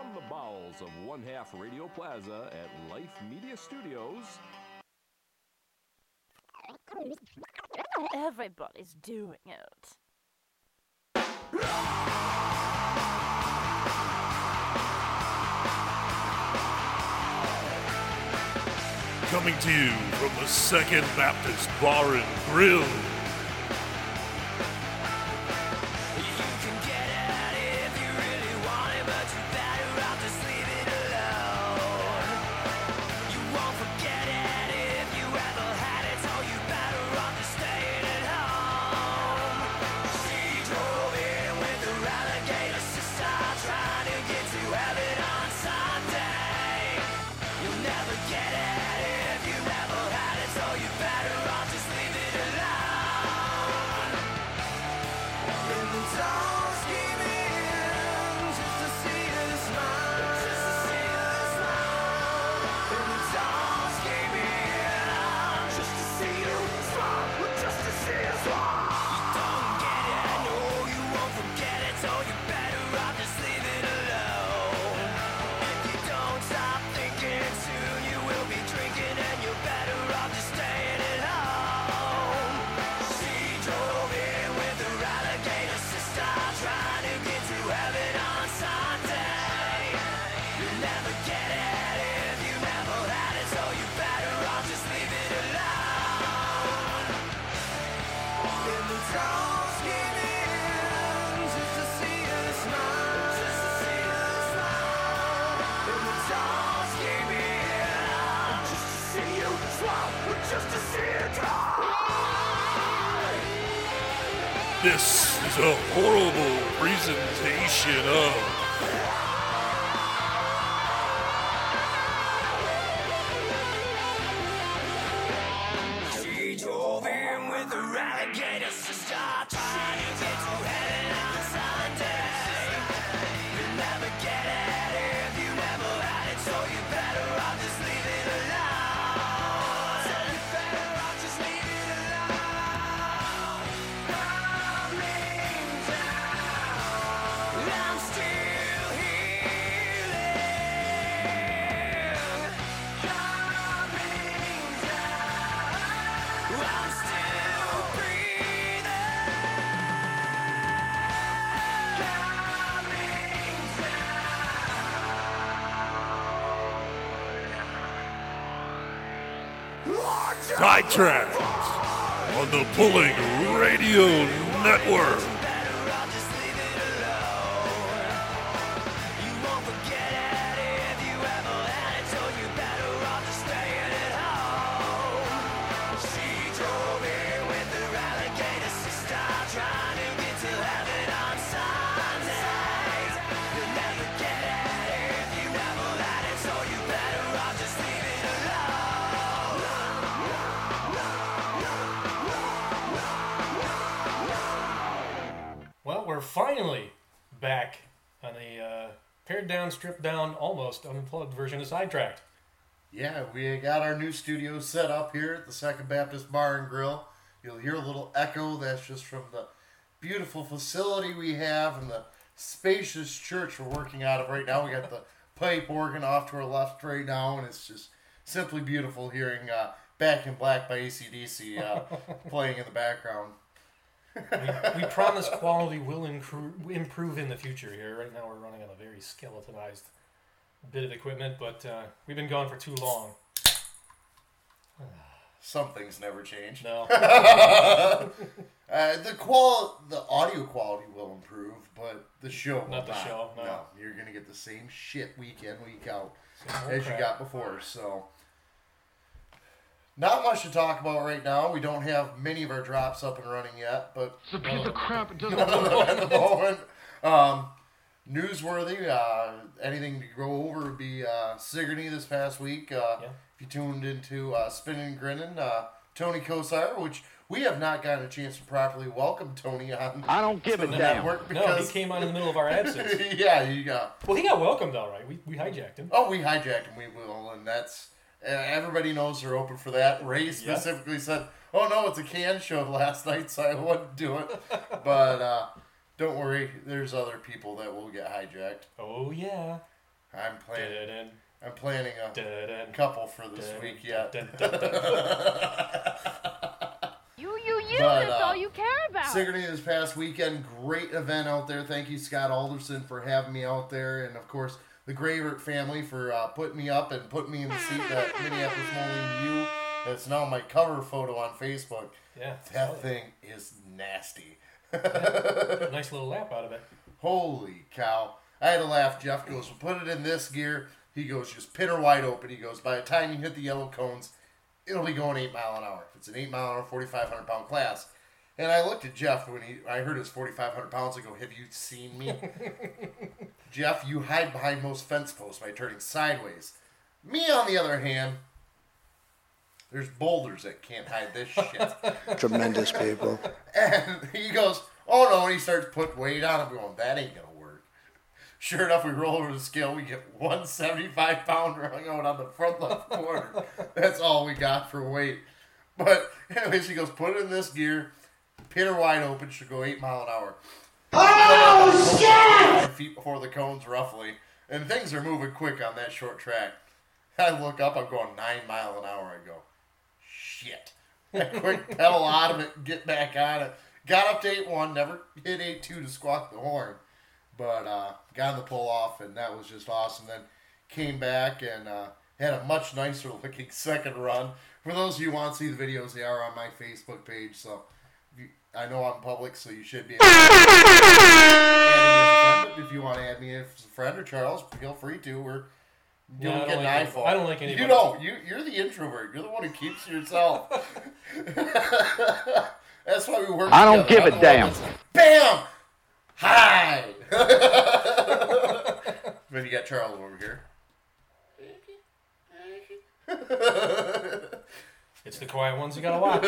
From the bowels of one half Radio Plaza at Life Media Studios, Everybody's doing it. Coming to you from the Second Baptist Bar and Grill. Sidetracked on the Pulling Radio Network. Unplugged version of Sidetracked. Yeah, we got our new studio set up here at the Second Baptist Bar and Grill. You'll hear a little echo. That's just from the beautiful facility we have and the spacious church we're working out of right now. We got the pipe organ off to our left right now, and it's just simply beautiful hearing uh, Back in Black by ACDC uh, playing in the background. We, we promise quality will improve in the future here. Right now, we're running on a very skeletonized bit of equipment, but uh, we've been gone for too long. Some things never change. No. Uh, the qual, the audio quality will improve, but the show will Not the show, no. you're gonna get the same shit week in, week out Same old as you got before. So, not much to talk about right now. We don't have many of our drops up and running yet, but It's a piece of crap. It doesn't at the moment, um, newsworthy. Uh, anything to go over would be uh, Sigourney this past week. Uh, Yeah. If you tuned into uh, Spinning and Grinning, uh, Tony Kosar, which we have not gotten a chance to properly welcome Tony on. I don't give the a damn. network No, he came on in the middle of our absence. yeah, you got. Well, he got welcomed all right. We, we hijacked him. Oh, we hijacked him. We will, and that's uh, everybody knows they're open for that. Ray specifically said, "Oh no, it's a can show last night, so I wouldn't do it." but uh, don't worry, there's other people that will get hijacked. Oh, yeah. I'm planning. Dun, I'm planning a dun, dun, couple for this dun, week yet. You, you, you, But, that's uh, all you care about. Sigourney this past weekend, great event out there. Thank you, Scott Alderson, for having me out there, and of course the Gravert family for uh, putting me up and putting me in the seat that Minneapolis Moline U. That's now my cover photo on Facebook. Yeah. That thing is nasty. Nice little lap out of it. Holy cow. I had to laugh. Jeff goes, well, put it in this gear. He goes, just pin her wide open. He goes, by the time you hit the yellow cones, it'll be going 8 mile an hour. If it's an 8 mile an hour, 4,500 pound class. And I looked at Jeff when he, I heard his 4,500 pounds. I go, have you seen me? Jeff, you hide behind most fence posts by turning sideways. Me, on the other hand, there's boulders that can't hide this shit. Tremendous people. And he goes, oh no, and he starts putting weight on. I'm going, that ain't gonna work. Sure enough, we roll over the scale. We get 175 pounder hung out on the front left corner. That's all we got for weight. But anyways, he goes, put it in this gear, pin her wide open, should go eight mile an hour. Oh shit! Feet before the cones, roughly, and things are moving quick on that short track. I look up, I'm going nine mile an hour. I go, shit. Quick pedal out of it get back on it. Got up to 8 1, never hit 8 2 to squawk the horn. But uh, got the pull off, and that was just awesome. Then came back and uh, had a much nicer looking second run. For those of you who want to see the videos, they are on my Facebook page. So you, I know I'm public, so you should be. If you want to add me as a friend or Charles, feel free to. We're Yeah, I doing don't getting like iPhone. I don't like anybody. You don't. You, you're the introvert. You're the one who keeps to yourself. That's why we work. I don't together. give a I'm the damn. that's like, Bam! Hi! then you got Charles over here. It's the quiet ones you gotta watch.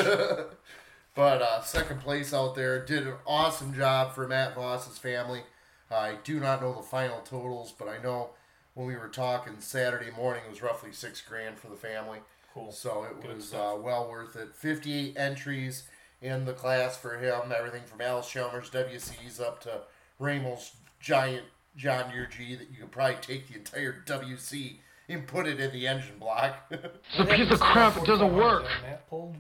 But uh, second place out there did an awesome job for Matt Voss's family. I do not know the final totals, but I know when we were talking Saturday morning, it was roughly six grand for the family. Cool. So it Good was uh, well worth it. 58 entries in the class for him. Everything from Al Shelmer's WCs up to Ramel's giant John Deere G that you could probably take the entire WC and put it in the engine block. It's a piece of crap. It doesn't work. Matt pulled.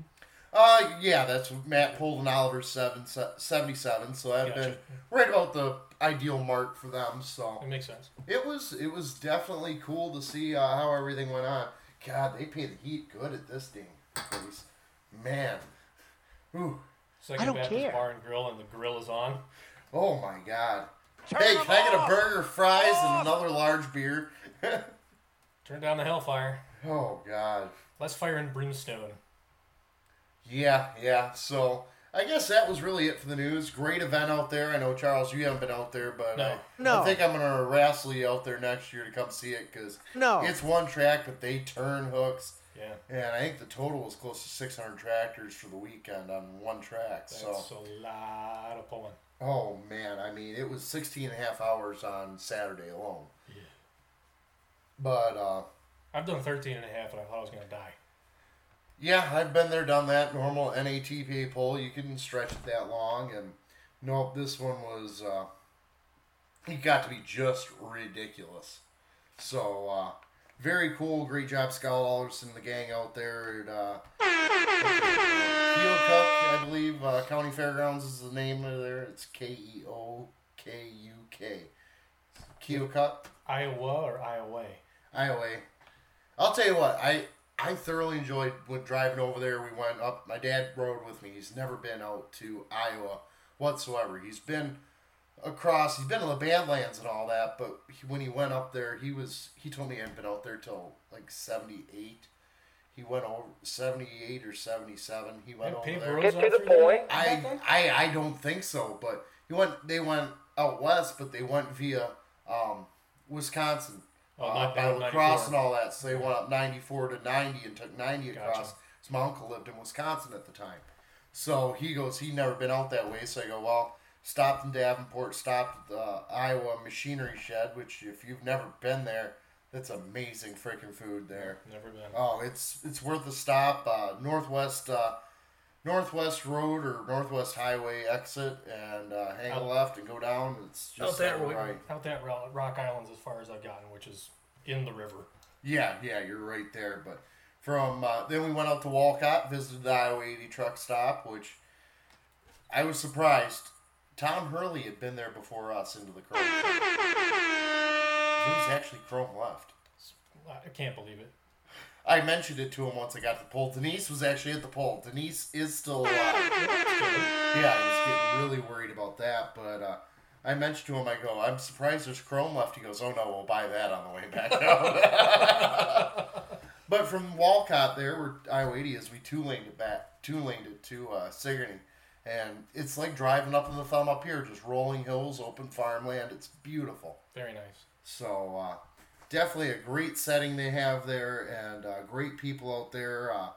Uh, yeah, that's Matt pulled an Oliver 7, 77, so that'd Gotcha. been right about the ideal mark for them. So It makes sense. it was it was definitely cool to see uh, how everything went on. God, they pay the heat good at this dang place. Man. Ooh. Second I don't Baptist care. Bar and Grill, and the grill is on. Oh my god. hey, can I get a burger, fries, and another large beer? Turn down the hellfire. oh god. Less fire and brimstone. Yeah, yeah. So I guess that was really it for the news. Great event out there. I know Charles, you haven't been out there, but No. I, No. I think I'm gonna wrestle you out there next year to come see it because No. it's one track, but they turn hooks, Yeah, and I think the total was close to 600 tractors for the weekend on one track. that's so a lot of pulling. Oh man, I mean, it was 16 and a half hours on Saturday alone. Yeah. But uh, I've done 13 and a half, and I thought I was gonna die. Yeah, I've been there, done that. Normal NATPA pull, you couldn't stretch it that long, and nope, this one was uh, it got to be just ridiculous. So uh, very cool, great job, Scott Alderson, and the gang out there at uh, Keokuk, I believe. Uh, County Fairgrounds is the name of there. It's K E O K U K. Keokuk. Iowa or Iowa? Iowa. I'll tell you what, I I thoroughly enjoyed when driving over there. We went up. My dad rode with me. He's never been out to Iowa whatsoever. He's been across. He's been to the Badlands and all that. But he, when he went up there, he was he told me he hadn't been out there till like seventy eight. He went over seventy eight or seventy seven. He went And over there. roads out through there back I. I I don't think so, but he went. They went out west, but they went via um, Wisconsin, Oh, uh, by La Crosse and all that. So they went up ninety four to ninety and took ninety across. Gotcha. So my uncle lived in Wisconsin at the time, so he goes. He'd never been out that way. So I go, well, stopped in Davenport, stopped at the Iowa Machinery Shed, which if you've never been there, that's amazing freaking food there. Never been. Oh, it's it's worth a stop. Uh, Northwest uh, Northwest Road or Northwest Highway exit and uh, hang a Out- left and go down. It's Out just that on the way, right. out that Ro- Rock Islands as far as I've gotten, which is in the river. Yeah, yeah, you're right there. But from uh, then we went out to Walcott, visited the Iowa 80 truck stop, which I was surprised. Tom Hurley had been there before us into the Chrome. It was actually Chrome left. I can't believe it. I mentioned it to him once I got to the poll. Denise was actually at the poll. Denise is still alive. yeah, I was getting really worried about that, but uh, I mentioned to him, I go, I'm surprised there's Chrome left. He goes, Oh no, we'll buy that on the way back down. but from Walcott there, where Iowa 80 is, we two laned it back, two laned it to uh, Sigourney. And it's like driving up in the thumb up here, just rolling hills, open farmland. It's beautiful. Very nice. So uh, definitely a great setting they have there, and uh, great people out there. Uh,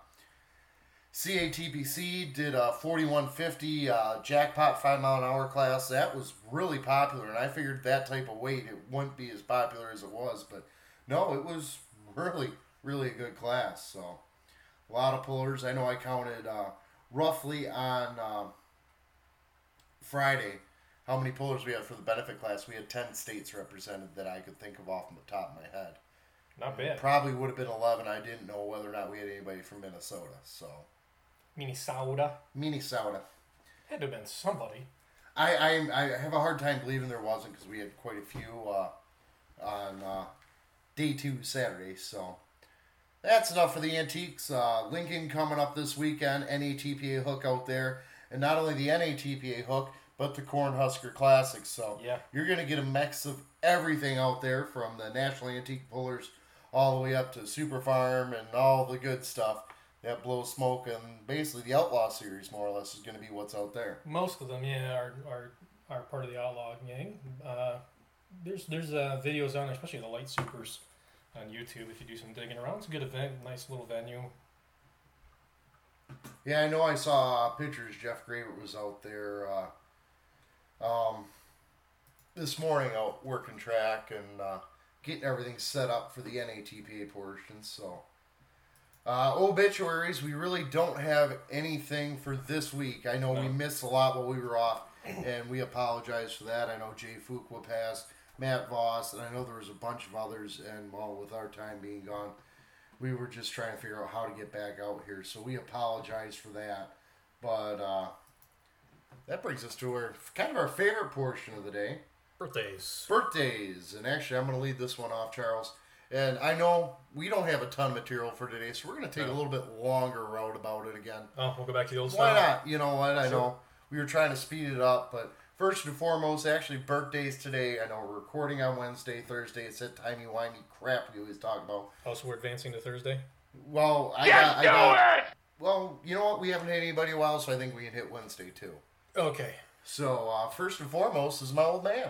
CATPC did a 4150 uh, jackpot five mile an hour class. That was really popular, and I figured that type of weight it wouldn't be as popular as it was, but no, it was really really a good class. So a lot of pullers. I know I counted uh, roughly on um Friday how many pullers we had for the benefit class. We had 10 states represented that I could think of off the top of my head. Not bad. Probably would have been 11. I didn't know whether or not we had anybody from Minnesota. So, Minnesota. Minnesota. Had to have been somebody. I, I, I have a hard time believing there wasn't because we had quite a few uh, on uh, day two Saturday. So, that's enough for the antiques. Uh, Lincoln coming up this weekend. NATPA hook out there. And not only the NATPA hook, but the Cornhusker Classic. So Yeah. you're going to get a mix of everything out there from the National Antique Pullers all the way up to Super Farm and all the good stuff that blows smoke. And basically, the Outlaw Series, more or less, is going to be what's out there. Most of them, yeah, are are, are part of the outlaw gang. Uh, there's there's uh, videos on there, especially the light supers on YouTube. If you do some digging around, it's a good event, nice little venue. Yeah, I know I saw pictures. Jeff Gravert was out there uh, um, this morning out working track and uh, getting everything set up for the NATPA portion. So, uh, obituaries, we really don't have anything for this week. I know we missed a lot while we were off, and we apologize for that. I know Jay Fuqua passed, Matt Voss, and I know there was a bunch of others. And well, with our time being gone, we were just trying to figure out how to get back out here. So we apologize for that. But uh, that brings us to our kind of our favorite portion of the day Birthdays. birthdays. And actually, I'm going to lead this one off, Charles. And I know we don't have a ton of material for today, so we're going to take a little bit longer route about it again. Oh, we'll go back to the old style. Why style. not? You know what? I know we were trying to speed it up, but first and foremost, actually, birthdays today. I know we're recording on Wednesday, Thursday. It's that timey wimey crap we always talk about. Oh, so we're advancing to Thursday. Well, I got, I got. Well, you know what? We haven't had anybody in a while, so I think we can hit Wednesday too. Okay. So uh, first and foremost is my old man,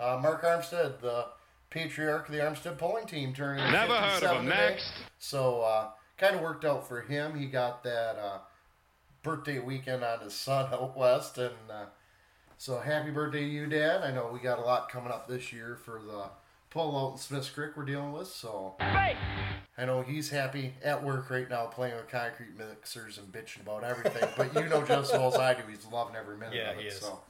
uh, Mark Armstead, the patriarch of the Armstead polling team, turning Never heard of 57 him. today. Next. So uh, kind of worked out for him. He got that uh, birthday weekend on his son out west, and uh, so happy birthday to you, Dad. I know we got a lot coming up this year for the pull out Smiths Creek we're dealing with. So I know he's happy at work right now playing with concrete mixers and bitching about everything. but you know just as well as I do, he's loving every minute Yeah, of it. So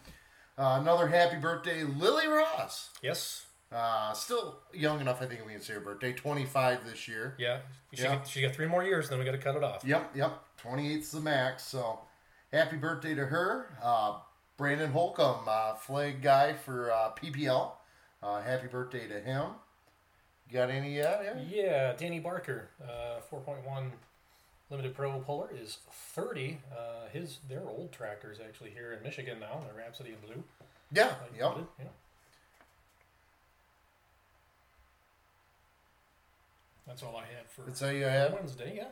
uh, another happy birthday, Lily Ross. Yes. Uh, still young enough, I think we can say her birthday. 25 this year. Yeah. She, Yeah. Got, she got three more years, then we got to cut it off. Yep, yep. 28's the max. So happy birthday to her. Uh, Brandon Holcomb, uh, flag guy for uh, PPL. Uh, happy birthday to him. Got any yet? Yeah? Yeah, Danny Barker, uh, 4.1 limited pro puller is 30. Uh, his their old tractor is actually here in Michigan now, the Rhapsody in Blue. Yeah, like yep. yeah. That's all I had for That's how you had. Wednesday. Yeah.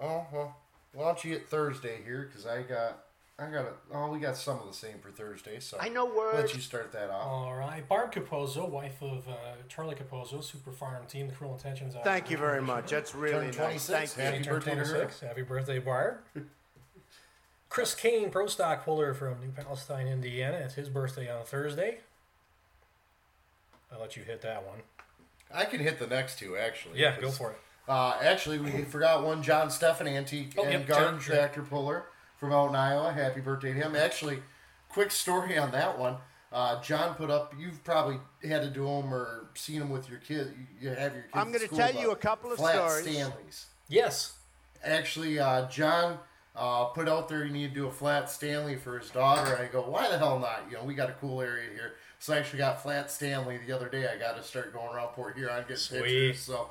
Oh well, why don't you get Thursday here? Cause I got, I got it. Oh, we got some of the same for Thursday. So I know words. Let you start that off. All right, Barb Capozzo, wife of uh, Charlie Capozzo, Super Farm Team, the Cruel Intentions. out Thank you very much. That's really Turned nice. 26. Thank you. Happy She turned birthday to her. 26. Happy birthday, Barb. Chris Kane, pro stock puller from New Palestine, Indiana. It's his birthday on Thursday. I'll let you hit that one. I can hit the next two actually. Yeah, go for it. Uh, actually, we forgot one John Stephan Antique Oh, and yep, Garden John, sure. Tractor Puller. From out in Iowa. Happy birthday to him. Actually, quick story on that one. Uh, John put up. You've probably had to do them or seen them with your kid. You have your kids. I'm going gonna to tell you a couple of flat stories. Stanleys. Yes. Actually, uh, John uh, put out there you need to do a flat Stanley for his daughter. And I go, why the hell not? You know, we got a cool area here. So I actually got flat Stanley the other day. I got to start going around Port Huron getting Sweet. pictures. So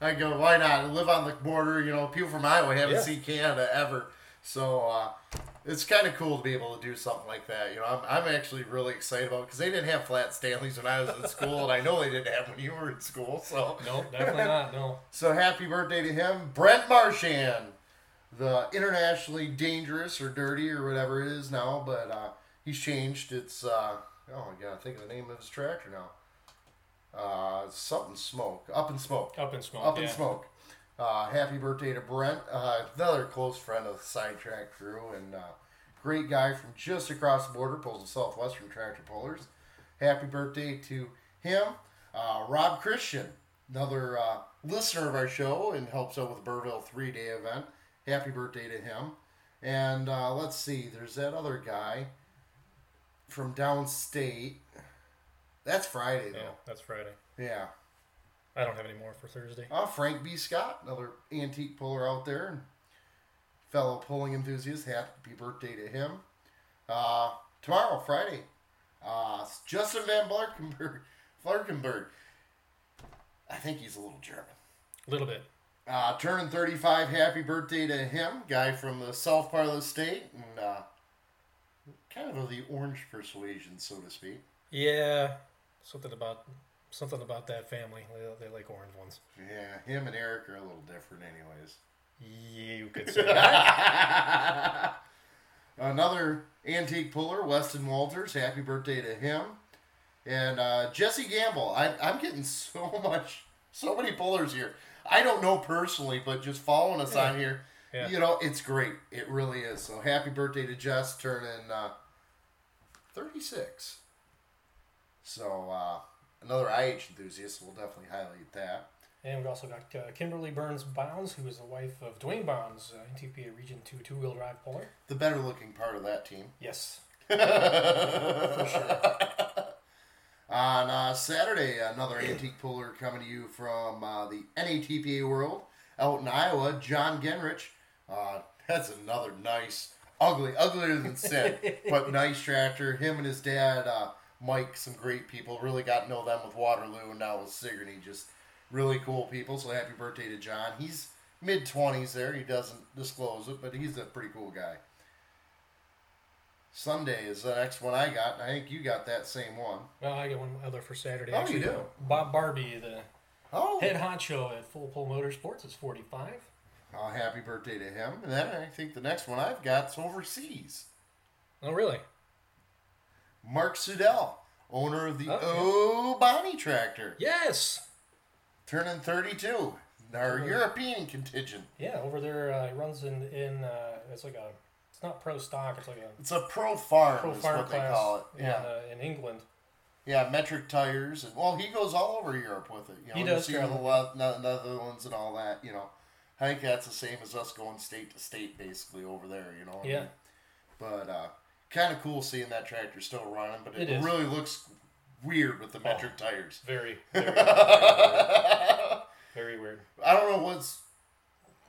I go, why not? I live on the border. You know, people from Iowa haven't Yeah. seen Canada ever. So uh, it's kind of cool to be able to do something like that. You know, I'm, I'm actually really excited about because they didn't have flat Stanleys when I was in school, and I know they didn't have when you were in school. So No, definitely not. No. so happy birthday to him, Brent Marchand, the internationally dangerous or dirty or whatever it is now, but uh, he's changed. It's uh, oh my god, I think of the name of his tractor now. Uh, something smoke, up in smoke, Up in smoke. up in yeah. smoke. Uh, happy birthday to Brent, uh, another close friend of the sidetrack crew, and uh, great guy from just across the border, pulls the Southwestern Tractor Pullers. Happy birthday to him, uh, Rob Christian, another uh, listener of our show and helps out with the Burville three day event. Happy birthday to him. And uh, let's see, there's that other guy from downstate. That's Friday Yeah, though. that's Friday. Yeah. I don't have any more for Thursday. Uh, Frank B. Scott, another antique puller out there, and fellow pulling enthusiast. Happy birthday to him. Uh, tomorrow, Friday, uh, Justin Van Blarkenberg. Flarkenberg. I think he's a little German. A little bit. Uh, turning 35, happy birthday to him. Guy from the south part of the state, and uh, kind of of the orange persuasion, so to speak. Yeah. Something about something about that family. They, they like orange ones. Yeah, him and Eric are a little different, anyways. Yeah, you could say that. Another antique puller, Weston Walters. Happy birthday to him. And uh, Jesse Gamble. I, I'm getting so much, so many pullers here. I don't know personally, but just following us on here, Yeah. you know, it's great. It really is. So happy birthday to Jess, turning uh, 36. So uh, another IH enthusiast. We'll definitely highlight that. And we also got uh, Kimberly Burns Bounds, who is the wife of Dwayne Bounds, uh, NTPA Region 2 two wheel drive puller. The better looking part of that team. Yes. On uh, Saturday, another antique puller coming to you from uh, the NATPA world out in Iowa, John Genrich. Uh, that's another nice, ugly, uglier than sin, but nice tractor. Him and his dad, uh, Mike, some great people. Really got to know them with Waterloo and now with Sigourney. Just really cool people. So happy birthday to John. He's mid 20s there. He doesn't disclose it, but he's a pretty cool guy. Sunday is the next one I got, and I think you got that same one. Well, I got one other for Saturday. Oh, you do? Bob Barbie, the Oh, head honcho at Full Pull Motorsports, is 45. Oh, happy birthday to him. And then I think the next one I've got is overseas. Oh, really? Mark Sudell, owner of the Oh, Bonnie tractor, Yes. turning 32. Our European contingent. Yeah, over there, uh, he runs in, in uh, it's like a, it's not pro stock, it's like a It's a pro farm, pro farm what they class call it. in, Yeah. uh, in England. Yeah, metric tires. and Well, he goes all over Europe with it. You know, He you does see travel. the Netherlands and all that, you know. I think that's the same as us going state to state, basically, over there, you know. what I Yeah. mean? But uh, kind of cool seeing that tractor still running, but it, It really looks weird with the metric oh, tires. Very, very, very, very weird. I don't know what's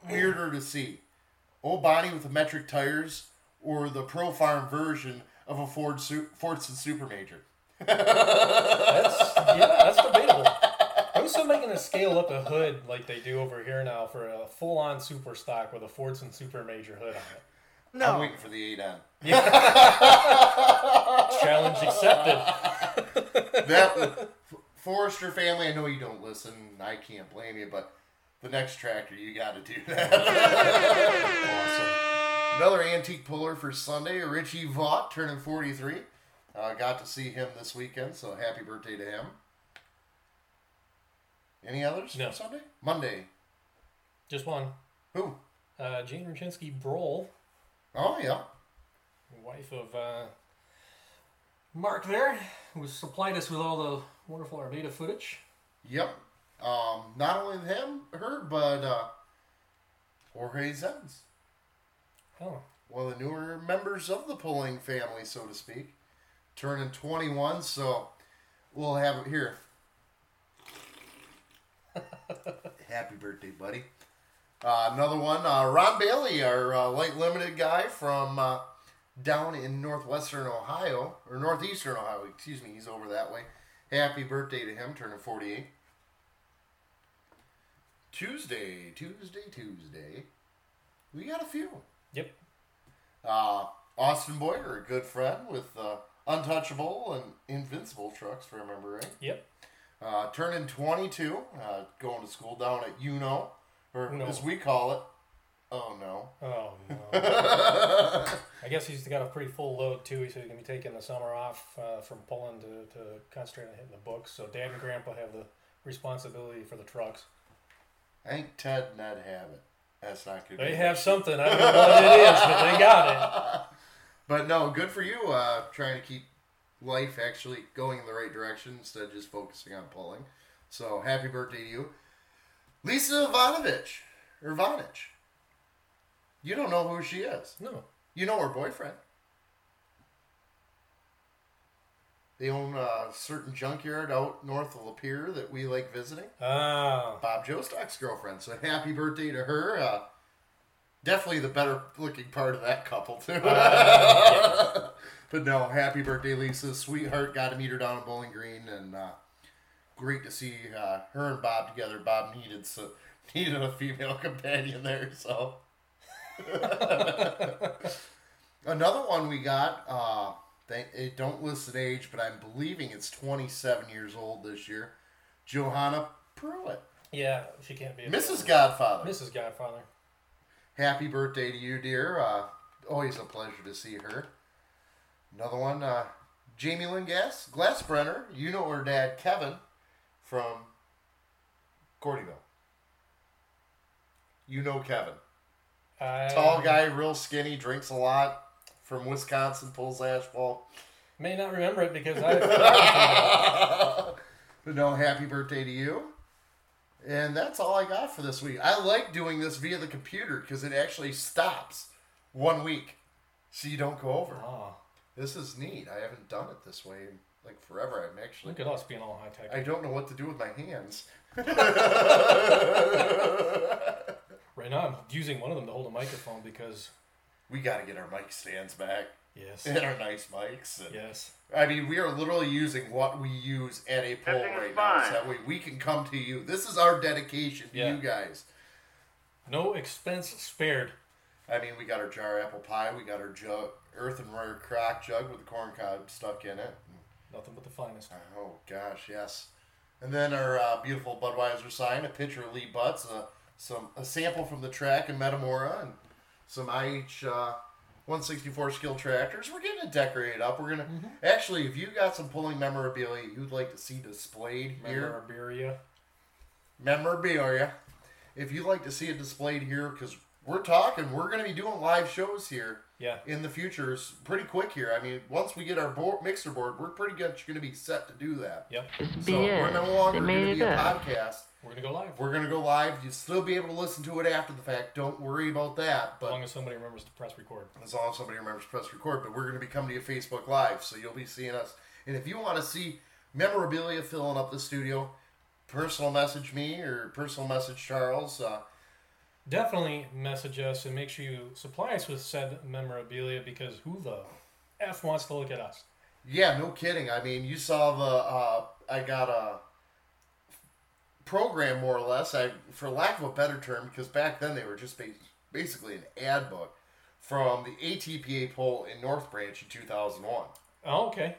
weirder to see. Old Bonnie with the metric tires or the Pro Farm version of a Ford Su- Fordson Super Major. That's yeah, that's debatable. I'm still making a scale up a hood like they do over here now for a full on super stock with a Fordson Super Major hood on it. I'm waiting for the 8N. Challenge accepted. that Forrester family, I know you don't listen. I can't blame you, but the next tractor, you got to do that. awesome. Another antique puller for Sunday, Richie Vaught, turning 43. Uh, got to see him this weekend, so happy birthday to him. Any others No. Sunday? Monday. Just one. Who? Uh, Jane Ruchinsky Broll, Oh, yeah. wife of uh, Mark there, who supplied us with all the wonderful Armada footage. Yep. Um, not only him, her, but uh, Jorge Zenz. Oh, one of the newer members of the pulling family, so to speak, turning 21. So we'll have it here. Happy birthday, buddy. Uh, another one, uh, Ron Bailey, our uh, light limited guy from uh, down in northwestern Ohio, or northeastern Ohio, excuse me, he's over that way. Happy birthday to him, turning 48. Tuesday, Tuesday, Tuesday. We got a few. Yep. Uh, Austin Boyer, a good friend with uh, Untouchable and Invincible trucks, if I remember right. Yep. Uh, turning 22, uh, going to school down at Uno, or Uno. as we call it. Oh no. Oh no. I guess he's got a pretty full load too, so he's gonna be taking the summer off uh, from pulling to, to concentrate on hitting the books. So Dad and Grandpa have the responsibility for the trucks. I think Ted and Ned have it. That's not good. They have something. I don't know what it is, but they got it. But no, good for you. Uh, trying to keep life actually going in the right direction instead of just focusing on pulling. So happy birthday to you, Lisa Ivanovich or Ivanich. You don't know who she is. No. You know her boyfriend. They own a certain junkyard out north of Lapeer that we like visiting. Ah. Bob Jostock's girlfriend. So happy birthday to her. Uh, definitely the better looking part of that couple too. but no, happy birthday, Lisa. Sweetheart. Got to meet her down at Bowling Green, and uh, great to see uh, her and Bob together. Bob needed so needed a female companion there, so. Another one we got. Uh, they it don't list an age, but I'm believing it's 27 years old this year. Johanna Pruitt, Yeah, she can't be. a Mrs. Godfather. Mrs. Godfather. Happy birthday to you, dear. Uh, always a pleasure to see her. Another one, uh, Jamie Lynn Gass, Glassbrenner. You know her dad, Kevin, from Cordyville. You know Kevin. I Tall guy, real skinny, drinks a lot, from Wisconsin, pulls asphalt. May not remember it because I. But no, happy birthday to you. And that's all I got for this week. I like doing this via the computer because it actually stops one week so you don't go over. Ah, This is neat. I haven't done it this way in like forever. I'm actually. look at us being all high tech. I don't know what to do with my hands. Right now, I'm using one of them to hold a microphone because We got to get our mic stands back yes, and our nice mics. And, yes, I mean, we are literally using what we use at a poll right now, so fine. that way we can come to you. This is our dedication to Yeah. you guys. no expense spared. I mean, we got our jar apple pie, we got our jug, earthenware crock jug with the corn cob stuck in it. Nothing but the finest. Oh gosh, yes. And then our uh, beautiful Budweiser sign, a picture of Lee Butts, uh, some a sample from the track in Metamora, and some IH uh, 164 skill tractors. We're getting it decorated up. We're gonna actually, if you got some pulling memorabilia you'd like to see displayed here, Memorabilia. memorabilia. If you'd like to see it displayed here, because we're talking, we're to be doing live shows here Yeah. in the future. It's pretty quick here. I mean, once we get our board, mixer board, we're pretty much going to be set to do that. Yep. So we're no longer going to be it a up. podcast. We're gonna go live. We're going to go live. You'll still be able to listen to it after the fact. Don't worry about that. But as long as somebody remembers to press record. as long as somebody remembers to press record. But we're going to be coming to you Facebook Live, so you'll be seeing us. And if you want to see memorabilia filling up the studio, personal message me or personal message Charles. Uh, Definitely message us and make sure you supply us with said memorabilia because who the f wants to look at us? Yeah, no kidding. I mean, you saw the uh, I got a program more or less. I, for lack of a better term, because back then they were just basically an ad book from the ATPA poll in North Branch in 2001. Oh, okay.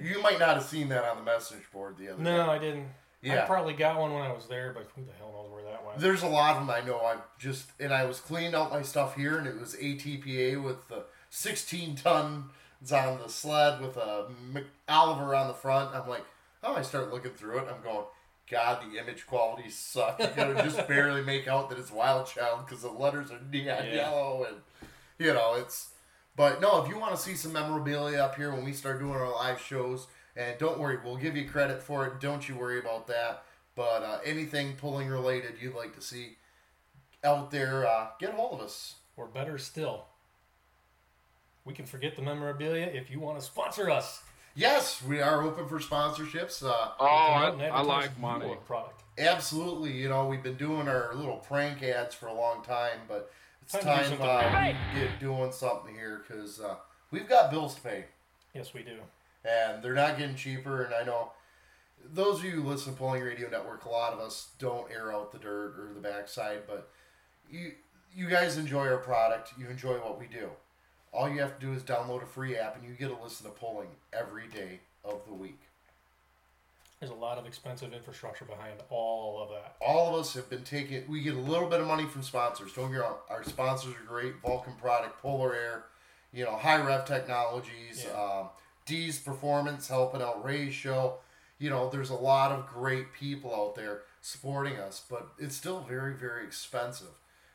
You might not have seen that on the message board the other No, day. No, I didn't. Yeah. I probably got one when I was there, but who the hell knows where that went? There's a lot of them I know. I just and I was cleaning out my stuff here, and it was ATPA with the 16 tons on the sled with a Oliver on the front. I'm like, oh, I start looking through it. I'm going, God, the image quality sucks. You gotta just barely make out that it's Wild Child because the letters are neon Yeah. yellow, and you know it's. But no, if you want to see some memorabilia up here when we start doing our live shows, and don't worry, we'll give you credit for it. Don't you worry about that. But uh, anything pulling related you'd like to see out there, uh, get a hold of us. Or better still, we can forget the memorabilia if you want to sponsor us. Yes, we are open for sponsorships. Uh, Oh, I, Come out and I like your money. product. absolutely, you know, we've been doing our little prank ads for a long time, but it's Time time, to do uh, right. we get doing something here because uh, we've got bills to pay. Yes, we do. And they're not getting cheaper. And I know those of you who listen to Pulling Radio Network, a lot of us don't air out the dirt or the backside, but you you guys enjoy our product. You enjoy what we do. All you have to do is download a free app, and you get to listen to Pulling every day of the week. There's a lot of expensive infrastructure behind all of that. All of us have been taking. We get a little bit of money from sponsors. Don't get wrong. Our sponsors are great. Vulcan Product, Polar Air, you know, High Rev Technologies, Yeah. um, D's Performance, helping out Ray's show. You know, there's a lot of great people out there supporting us, but it's still very, very expensive.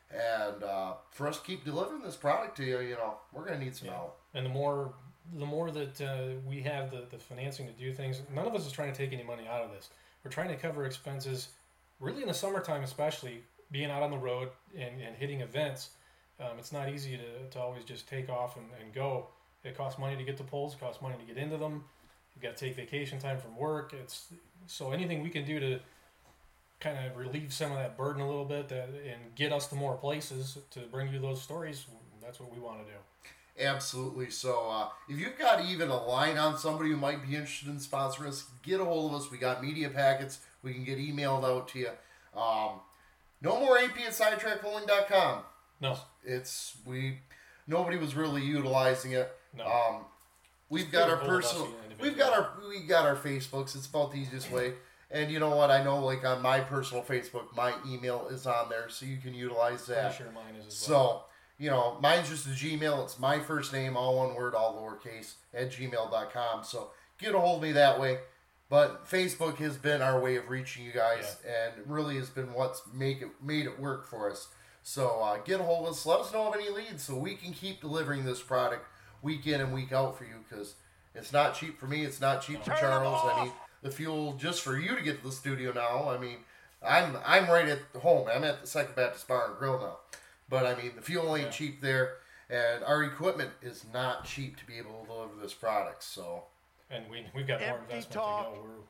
And uh, for us to keep delivering this product to you, you know, we're gonna need some Yeah. help. And the more the more that uh, we have the, the financing to do things, none of us is trying to take any money out of this. We're trying to cover expenses, really in the summertime, especially being out on the road and, and hitting events. Um, it's not easy to, to always just take off and, and go. It costs money to get to polls, it costs money to get into them. You've got to take vacation time from work. It's so anything we can do to kind of relieve some of that burden a little bit that, and get us to more places to bring you those stories. That's what we want to do. Absolutely. So uh, if you've got even a line on somebody who might be interested in sponsoring us, get a hold of us. We got media packets. We can get emailed out to you. Um, no more AP at sidetrackpulling.com. No, It's we nobody was really utilizing it. No. Um, we've got our a hold of us, personal. We've got our we got our Facebooks. It's about the easiest way. And you know what? I know, like on my personal Facebook, my email is on there, so you can utilize that. Pretty sure mine is as well. So, you know, mine's just a Gmail. It's my first name, all one word, all lowercase, at gmail.com. So get a hold of me that way. But Facebook has been our way of reaching you guys and really has been what's make it made it work for us. So uh, get a hold of us. Let us know of any leads so we can keep delivering this product week in and week out for you because it's not cheap for me. It's not cheap for Charles. I mean, the fuel just for you to get to the studio now. I mean, I'm I'm right at home. I'm at the Second Baptist Bar and Grill now. But I mean, the fuel ain't Yeah. cheap there, and our equipment is not cheap to be able to deliver this product. So and we we've got more investment talk. to go. We're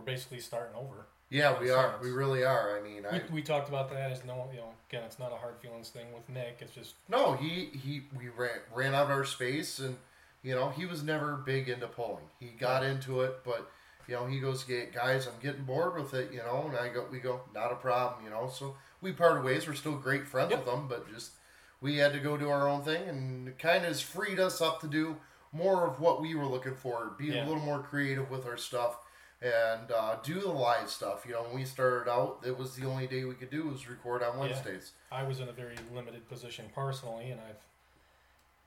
we're basically starting over. Yeah, we are. Sounds- We really are. I mean, I We, we talked about that as no, you know, again, it's not a hard feelings thing with Nick. It's just no. He he. We ran ran out of our space, and you know he was never big into pulling. He got into it, but you know he goes, "Get guys, I'm getting bored with it." You know, and I go, we go, not a problem. You know, so we parted ways. We're still great friends Yep. with them, but just we had to go do our own thing, and it kind of has freed us up to do more of what we were looking for, be Yeah. a little more creative with our stuff, and uh, do the live stuff. You know, when we started out, it was the only day we could do was record on Wednesdays. I was in a very limited position personally, and I've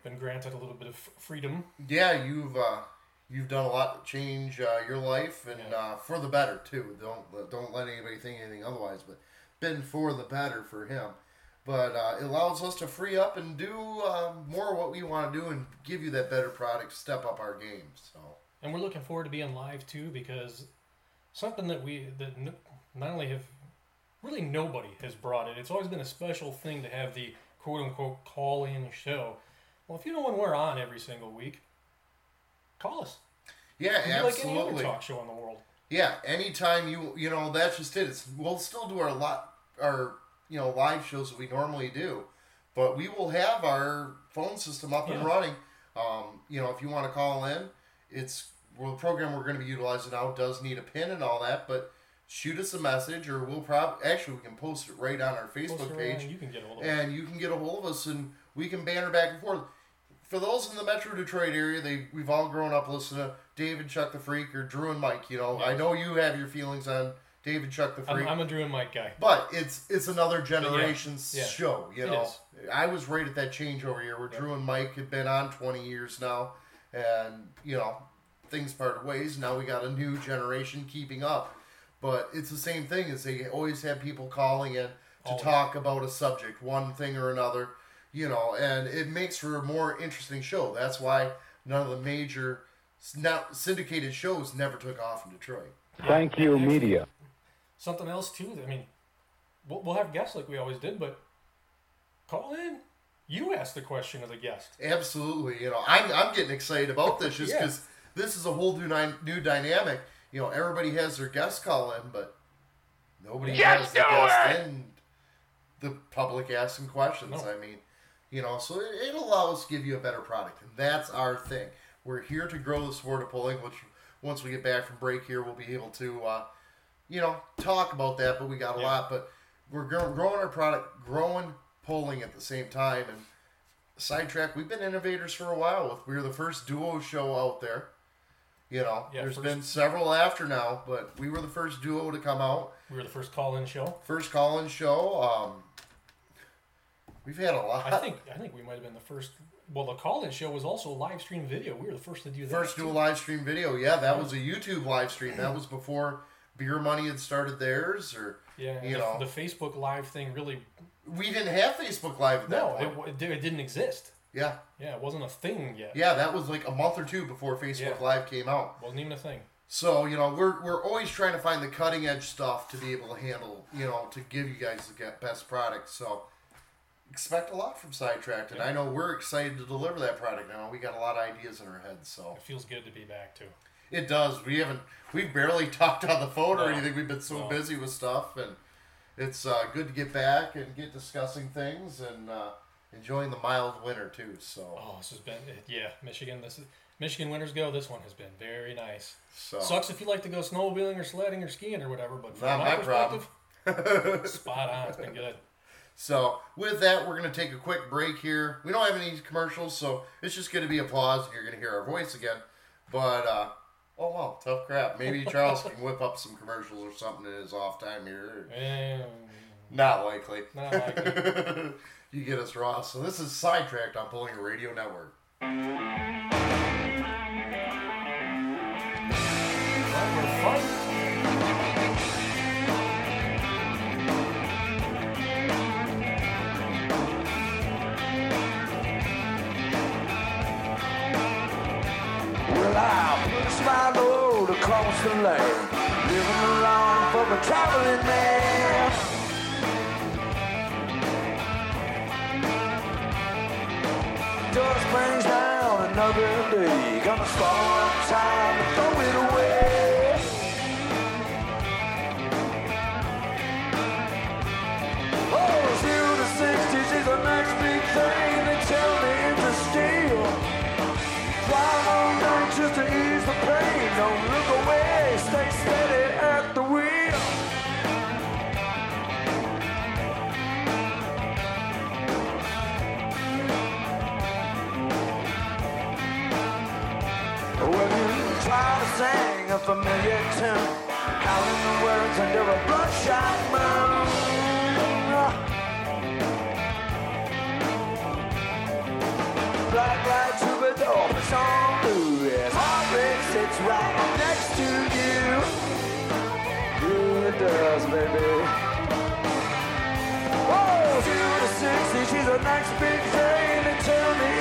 been granted a little bit of freedom. Yeah, you've uh, you've done a lot to change uh, your life, and Yeah. uh, for the better too. Don't don't let anybody think anything otherwise, but been for the better for him. But uh, it allows us to free up and do um, more of what we want to do, and give you that better product, step up our game. So and we're looking forward to being live too because something that we that not only have really nobody has brought it. It's always been a special thing to have the quote unquote call in show. Well, if you know when we're on every single week, call us. yeah, be like any other absolutely. talk show in the world. Yeah, anytime you you know that's just it. It's, we'll still do our lot our you know live shows that we normally do, but we will have our phone system up and running. Um, you know, if you want to call in, it's well the program we're going to be utilizing now does need a pin and all that, but shoot us a message or we'll probably actually we can post it right on our Facebook page around, You can get a hold of us. and you can get a hold of us and we can banter back and forth. For those in the Metro Detroit area, they we've all grown up listening to Dave and Chuck the Freak or Drew and Mike. You know, I know you have your feelings on Dave and Chuck the Freak, I'm, I'm a Drew and Mike guy. but it's it's another generation's Yeah. show. You know. I was right at that changeover year where Drew and Mike had been on 20 years now, and you know things parted ways. Now we got a new generation keeping up, but it's the same thing as they always have people calling in to Always. talk about a subject, one thing or another. You know, and it makes for a more interesting show. That's why none of the major now syndicated shows never took off in Detroit. Thank you, media. Something else too. I mean, we'll, we'll have guests like we always did, but call in. You asked the question of the guest. Absolutely. You know, I'm, I'm getting excited about this just Yeah. because this is a whole new, new dynamic. You know, everybody has their guest call in, but nobody Just has the guest it! in. The public asking questions. No. I mean, you know, so it, it allows us to give you a better product, and that's our thing. We're here to grow the sport of pulling, which once we get back from break here, we'll be able to, uh, you know, talk about that. But we got a Yeah. lot. But we're growing our product, growing pulling at the same time, and sidetrack. We've been innovators for a while. With we were the first duo show out there. You know, Yeah, there's first- been several after now, but we were the first duo to come out. We were the first call-in show. First call-in show. Um, we've had a lot. I think I think we might have been the first. Well, the call-in show was also a live stream video. We were the first to do that. First do a live stream video. Yeah, that was a YouTube live stream. That was before Beer Money had started theirs, or Yeah, you the, know, the Facebook Live thing really we didn't have Facebook Live at that no, point. it, it, it didn't exist. yeah, Yeah, it wasn't a thing yet. yeah, that was like a month or two before Facebook Yeah. Live came out. wasn't even a thing. So you know, we're we're always trying to find the cutting edge stuff to be able to handle. You know, to give you guys the get- best product. So expect a lot from Sidetracked, and I know we're excited to deliver that product. Now we got a lot of ideas in our heads, so It feels good to be back too. it does. We haven't we've barely talked on the phone or No. anything. We've been so No. busy with stuff, and it's uh, good to get back and get discussing things and uh, enjoying the mild winter too. So Oh, this has been yeah, Michigan. This is Michigan winters go. This one has been very nice. so Sucks if you like to go snowmobiling or sledding or skiing or whatever, but from Not my, my problem. perspective, spot on. It's been good. So with that, we're gonna take a quick break here. We don't have any commercials, so it's just gonna be a pause, you're gonna hear our voice again. But uh, oh well, tough crap. Maybe Charles can whip up some commercials or something in his off time here. And Not likely. Not likely. you get us raw. So this is sidetracked on Pulling a Radio Network. well, the land, living along for the traveling man. Familiar tune, howling the words under a bloodshot moon. Black light troubadour, it's on blue. Yes, heart rate sits right next to you. It does, baby. Whoa, zero to sixty, she's the next big thing. They tell me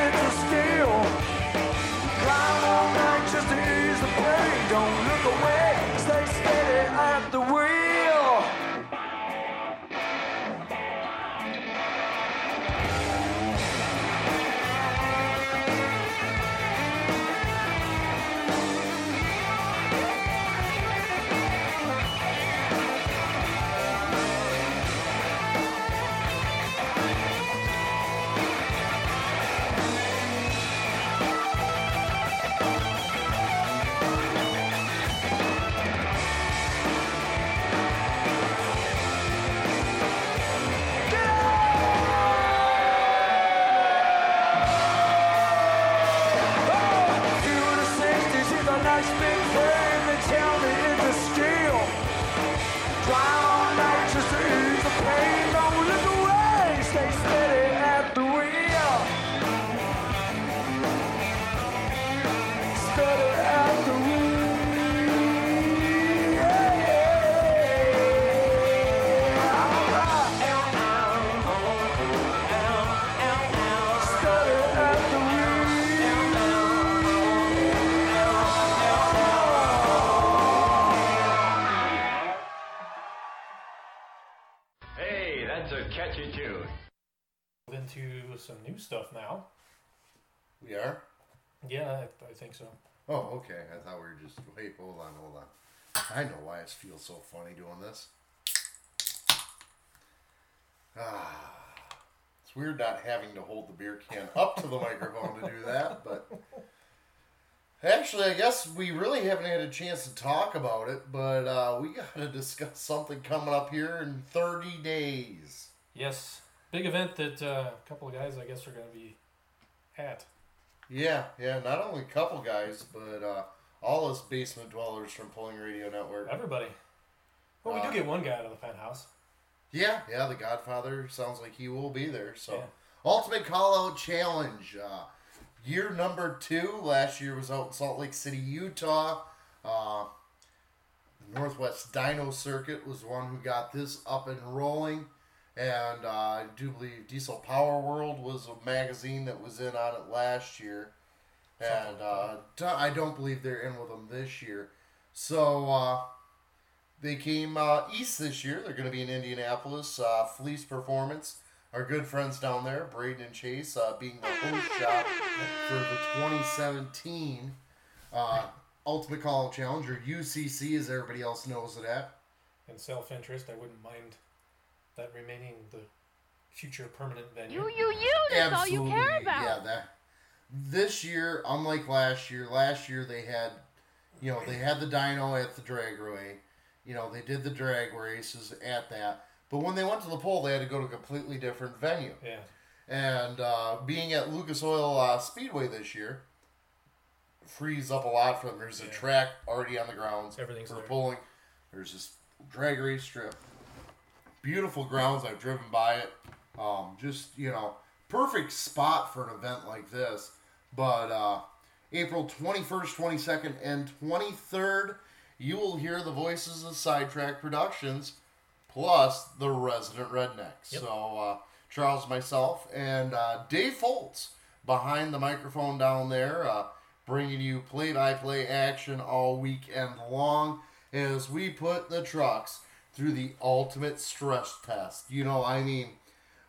that's a catchy tune. into some new stuff now. We are? Yeah, I, I think so. Oh, okay. I thought we were just. Wait, hold on, hold on. I know why it feels so funny doing this. Ah. It's weird not having to hold the beer can up to the microphone to do that, but. Actually, I guess we really haven't had a chance to talk about it, but uh, we got to discuss something coming up here in 30 days. Yes, big event that uh, a couple of guys, I guess, are going to be at. Yeah, yeah, not only a couple guys, but uh, all us basement dwellers from Pulling Radio Network. Everybody. Well, we Uh, do get one guy out of the penthouse. Yeah, yeah, the Godfather sounds like he will be there. So, Yeah. Ultimate Call Out Challenge, uh, year number two. Last year was out in Salt Lake City, Utah. Uh, Northwest Dyno Circuit was the one who got this up and rolling. And uh, I do believe Diesel Power World was a magazine that was in on it last year. And uh, I don't believe they're in with them this year. So, uh, they came uh, east this year. They're going to be in Indianapolis. Uh, Fleece Performance, our good friends down there, Braden and Chase, uh, being the host shop for the 2017 uh, Ultimate Call Out Challenge, or UCC as everybody else knows it at. In self interest, I wouldn't mind that remaining the future permanent venue. You, you, you. That's all you care about. Yeah, that. This year, unlike last year, last year they had, you know, they had the dyno at the dragway. You know, they did the drag races at that. But when they went to the pole, they had to go to a completely different venue. Yeah. And uh, being at Lucas Oil uh, Speedway this year frees up a lot for them. There's a track already on the grounds Everything's for there. pulling. There's this drag race strip. Beautiful grounds. I've driven by it. Um, just you know, perfect spot for an event like this. But uh, April 21st, 22nd, and 23rd, you will hear the voices of Sidetrack Productions plus the resident rednecks. Yep. So uh, Charles, myself, and uh, Dave Foltz behind the microphone down there, uh, bringing you play-by-play action all weekend long as we put the trucks through the ultimate stress test. You know, I mean.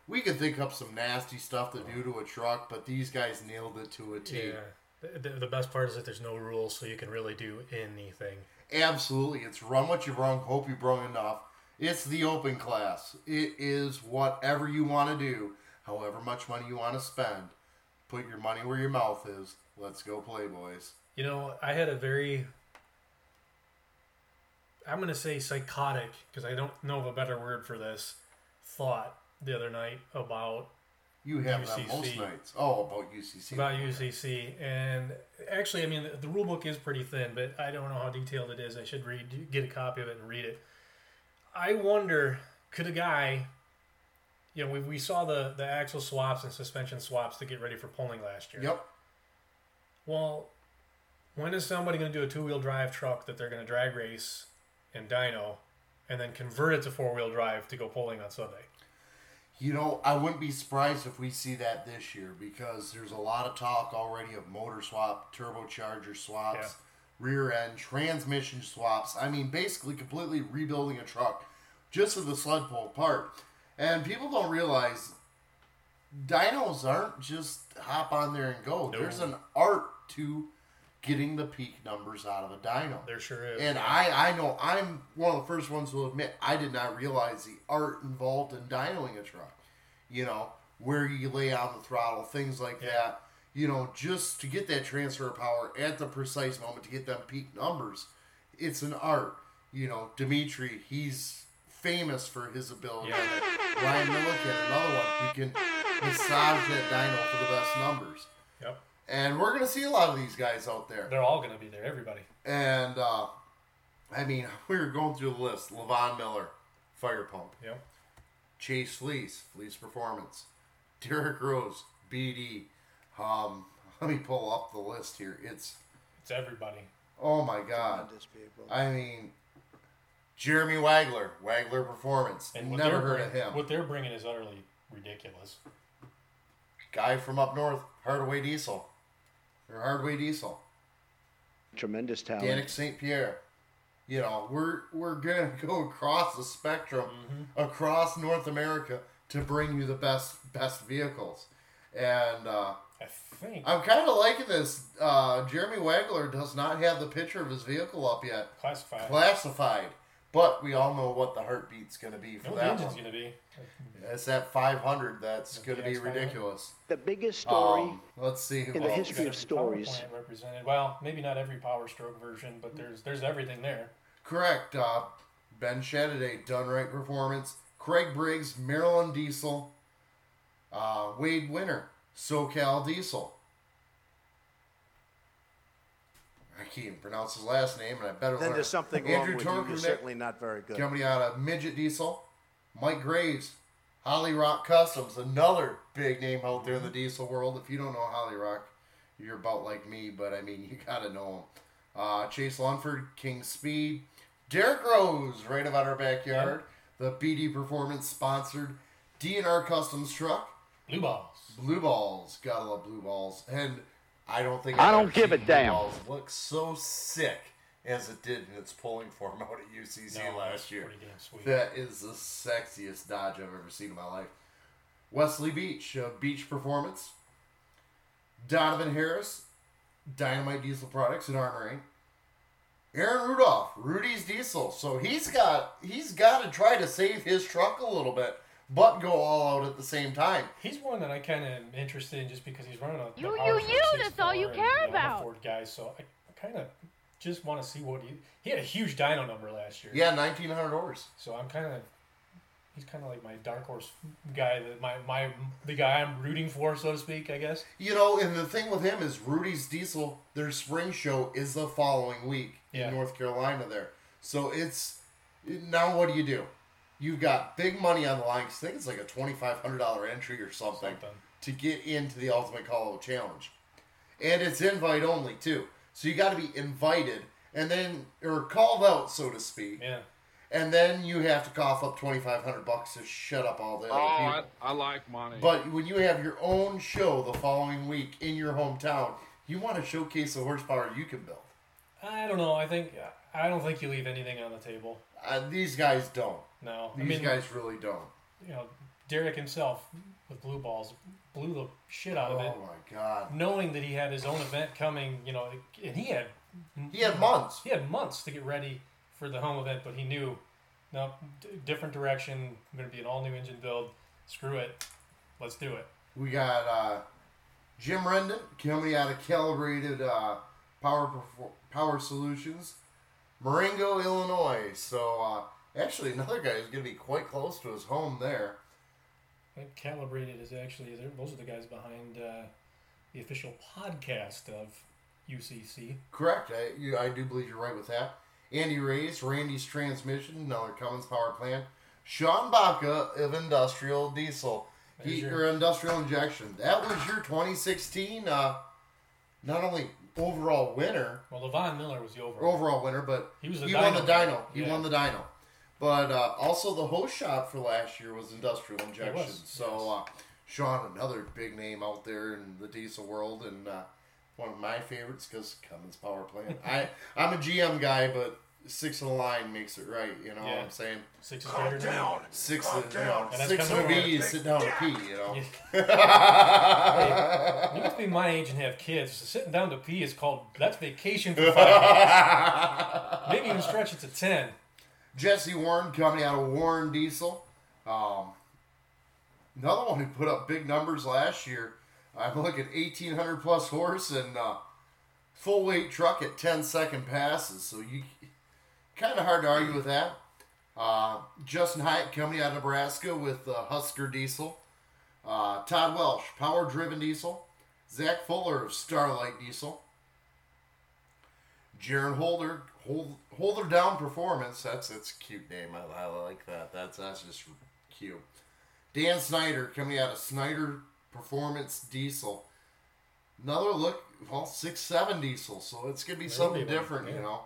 We could think up some nasty stuff to do to a truck, but these guys nailed it to a T. Yeah. The, the best part is that there's no rules, so you can really do anything. Absolutely. It's run what you brung, hope you brung enough. It's the open class. It is whatever you want to do, however much money you want to spend. Put your money where your mouth is. Let's go play, boys. You know, I had a very, I'm going to say psychotic, because I don't know of a better word for this, thought the other night about You have that most UCC. nights. Oh, about UCC. about UCC, and actually, I mean, the, the rule book is pretty thin, but I don't know how detailed it is. I should read, get a copy of it and read it. I wonder, could a guy, you know, we, we saw the the axle swaps and suspension swaps to get ready for pulling last year. Yep. Well, when is somebody going to do a two wheel drive truck that they're going to drag race and dyno, and then convert it to four wheel drive to go pulling on Sunday? You know, I wouldn't be surprised if we see that this year because there's a lot of talk already of motor swap, turbocharger swaps, Yeah. Rear end, transmission swaps. I mean, basically completely rebuilding a truck just for the sled pull part. And people don't realize dynos aren't just hop on there and go. No. There's an art to getting the peak numbers out of a dyno. There sure is. And I, I know I'm one of the first ones to admit I did not realize the art involved in dynoing a truck. You know, where you lay on the throttle, things like Yeah. that. You know, just to get that transfer of power at the precise moment to get them peak numbers, it's an art. You know, Dimitri, he's famous for his ability. Yeah. Ryan Milliken, another one who can massage that dyno for the best numbers. Yep. And we're gonna see a lot of these guys out there. They're all going to be there, everybody. And uh, I mean, we were going through the list: Levon Miller, Firepunk, Yep. Chase Fleece, Fleece Performance, Derek Rose, BD. Um, let me pull up the list here. It's It's everybody. oh my god! I mean, Jeremy Wagler, Wagler Performance. And what Never they're heard bring- of him. What they're bringing is utterly ridiculous. Guy from up north, Hardaway Diesel, or Hardaway Diesel. Tremendous talent. Danik St. Pierre. You know, we're we're gonna go across the spectrum, Mm-hmm. across North America to bring you the best best vehicles. And uh, I think I'm kind of liking this. Uh, Jeremy Wagler does not have the picture of his vehicle up yet, classified. classified. But we all know what the heartbeat's going to be for No, that one. going to be. It's that 500. That's going to be ridiculous. The biggest story Um, let's see. who in the else. history of Every power stories. plant represented. Well, maybe not every Power Stroke version, but there's there's everything there. Correct. Uh, ben Shadaday, Done Right Performance. Craig Briggs, Maryland Diesel. Uh, Wade Winter, SoCal Diesel. I can't even pronounce his last name, and I better Then learn. there's something Andrew wrong with you. You're certainly not very good. Coming out of Midget Diesel. Mike Graves, Holly Rock Customs, another big name out there in the diesel world. If you don't know Holly Rock, you're about like me, but I mean, you got to know him. Uh, Chase Lunford, King Speed. Derek Rose, right about our backyard. The BD Performance sponsored DNR Customs truck. Blue balls. Blue balls. Gotta love blue balls. And I don't think I I've don't ever give a seen blue damn. Balls look so sick as it did in its pulling form out at UCC No, last year. pretty damn sweet. That is the sexiest Dodge I've ever seen in my life. Wesley Beach, uh, Beach Performance. Donovan Harris, Dynamite Diesel Products and Armoring. Aaron Rudolph, Rudy's Diesel. So he's got he's got to try to save his truck a little bit, but go all out at the same time. He's one that I kind of am interested in just because he's running a You- you- you, that's all you 64 and, care know, about. Ford guy, so I kind of just want to see what he he had a huge dyno number last year. Yeah, 1900 orders. So I'm kind of he's kind of like my dark horse guy that my my the guy I'm rooting for, so to speak. I guess. You know, and the thing with him is Rudy's Diesel, their spring show is the following week Yeah. in North Carolina there. So it's now what do you do? You've got big money on the line. 'cause I think it's like a twenty five hundred dollar entry or something, Something. to get into the Ultimate Call Out Challenge, and it's invite only too. So you got to be invited and then or called out, so to speak, Yeah. and then you have to cough up twenty five hundred bucks to shut up all the other Oh, I. I like money. But when you have your own show the following week in your hometown, you want to showcase the horsepower you can build. I don't know. I think I don't think you leave anything on the table. Uh, these guys don't. No. These I mean, guys really don't. you know, Derek himself with blue balls blew the shit out Oh of it, Oh my god. knowing that he had his own event coming. You know, and he had He had months. he had months to get ready for the home event, but he knew, no, d- different direction. I'm going to be an all new engine build. Screw it, let's do it. We got uh, Jim Rendon coming out of Calibrated uh, Power Perfor- Power Solutions, Marengo, Illinois. So uh, actually, another guy who's going to be quite close to his home there. Think Calibrated is actually those are the guys behind uh, the official podcast of UCC. Correct. I, you, I do believe you're right with that. Andy Ray's, Randy's Transmission, another Cummins Power Plant. Sean Baca of Industrial Diesel. There's He, your- or Industrial Injection. That was your 2016, uh, not only overall winner, Well, Levon Miller was the overall. overall winner, but He was the he won the dyno. dyno. He Yeah. won the dyno. But uh, also the host shop for last year was Industrial Injection. was, So uh, Sean, another big name out there in the diesel world, and uh, one of my favorites because Cummins Power Plant. I I'm a GM guy, but six of the line makes it right. You know what I'm saying? Six is better than down. Six Calm of you know, down. And that's six coming of from me is sit down to pee. You know. You have to be my age and have kids. So sitting down to pee is called that's vacation for five. Maybe even stretch it to ten. Jesse Warren coming out of Warren Diesel. Um, another one who put up big numbers last year. I'm looking 1,800 plus horse and uh, full weight truck at 10 second passes. So you kind of hard to argue with that. Uh, Justin Hyatt coming out of Nebraska with uh, Husker Diesel. Uh, Todd Welsh, Power Driven Diesel. Zach Fuller of Starlight Diesel. Jaron Holder, Hold, Holder Down Performance. That's that's a cute name. I, I like that. That's that's just cute. Dan Snyder coming out of Snyder Performance Diesel. Another look, well, six seven diesel, so it's gonna be something be different, you know.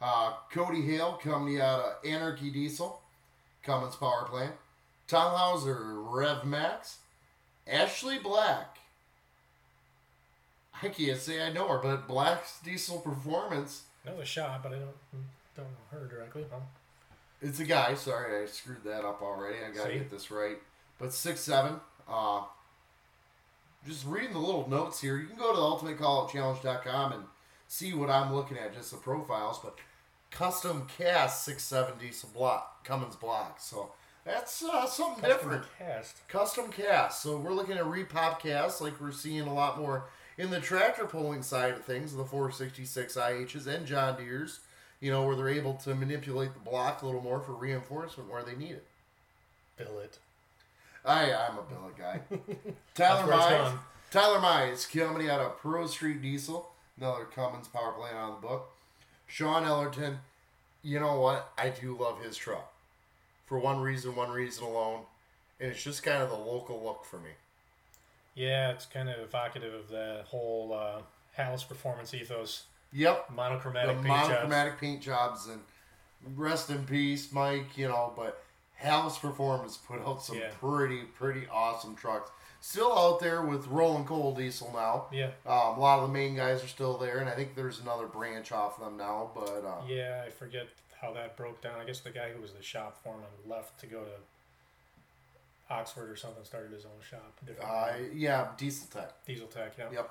Uh, Cody Hale coming out of Anarchy Diesel, Cummins Power Plant. Tom Hauser, Rev Max. Ashley Black. I can't say I know her, but Black's Diesel Performance. Know the shot, but I don't don't know her directly. Huh? It's a guy. Sorry, I screwed that up already. I gotta See? get this right. But six seven. Uh, just reading the little notes here. You can go to the ultimatecalloutchallenge.com and see what I'm looking at, just the profiles. But custom cast six seventy block Cummins block. So that's uh, something different. Cast. Custom cast. So we're looking at repop casts like we're seeing a lot more in the tractor pulling side of things, the 466 IHs and John Deere's, you know, where they're able to manipulate the block a little more for reinforcement where they need it. Billet. I, I'm a billet guy. Tyler Mize. Tyler Mize, coming out of Pearl Street Diesel, another Cummins power plant on the book. Sean Ellerton, you know what? I do love his truck. For one reason, one reason alone. And it's just kind of the local look for me. Yeah, it's kind of evocative of the whole uh, Hallis performance ethos. Yep. Monochromatic the paint jobs. monochromatic paint jobs and rest in peace, Mike. You know, but Hal's Performance put out some Yeah. pretty, pretty awesome trucks. Still out there with Rolling Coal Diesel now. Yeah. Um, a lot of the main guys are still there, and I think there's another branch off them now. But uh, Yeah, I forget how that broke down. I guess the guy who was the shop foreman left to go to Oxford or something, started his own shop. Uh, yeah, Diesel Tech. Diesel Tech, yeah. Yep.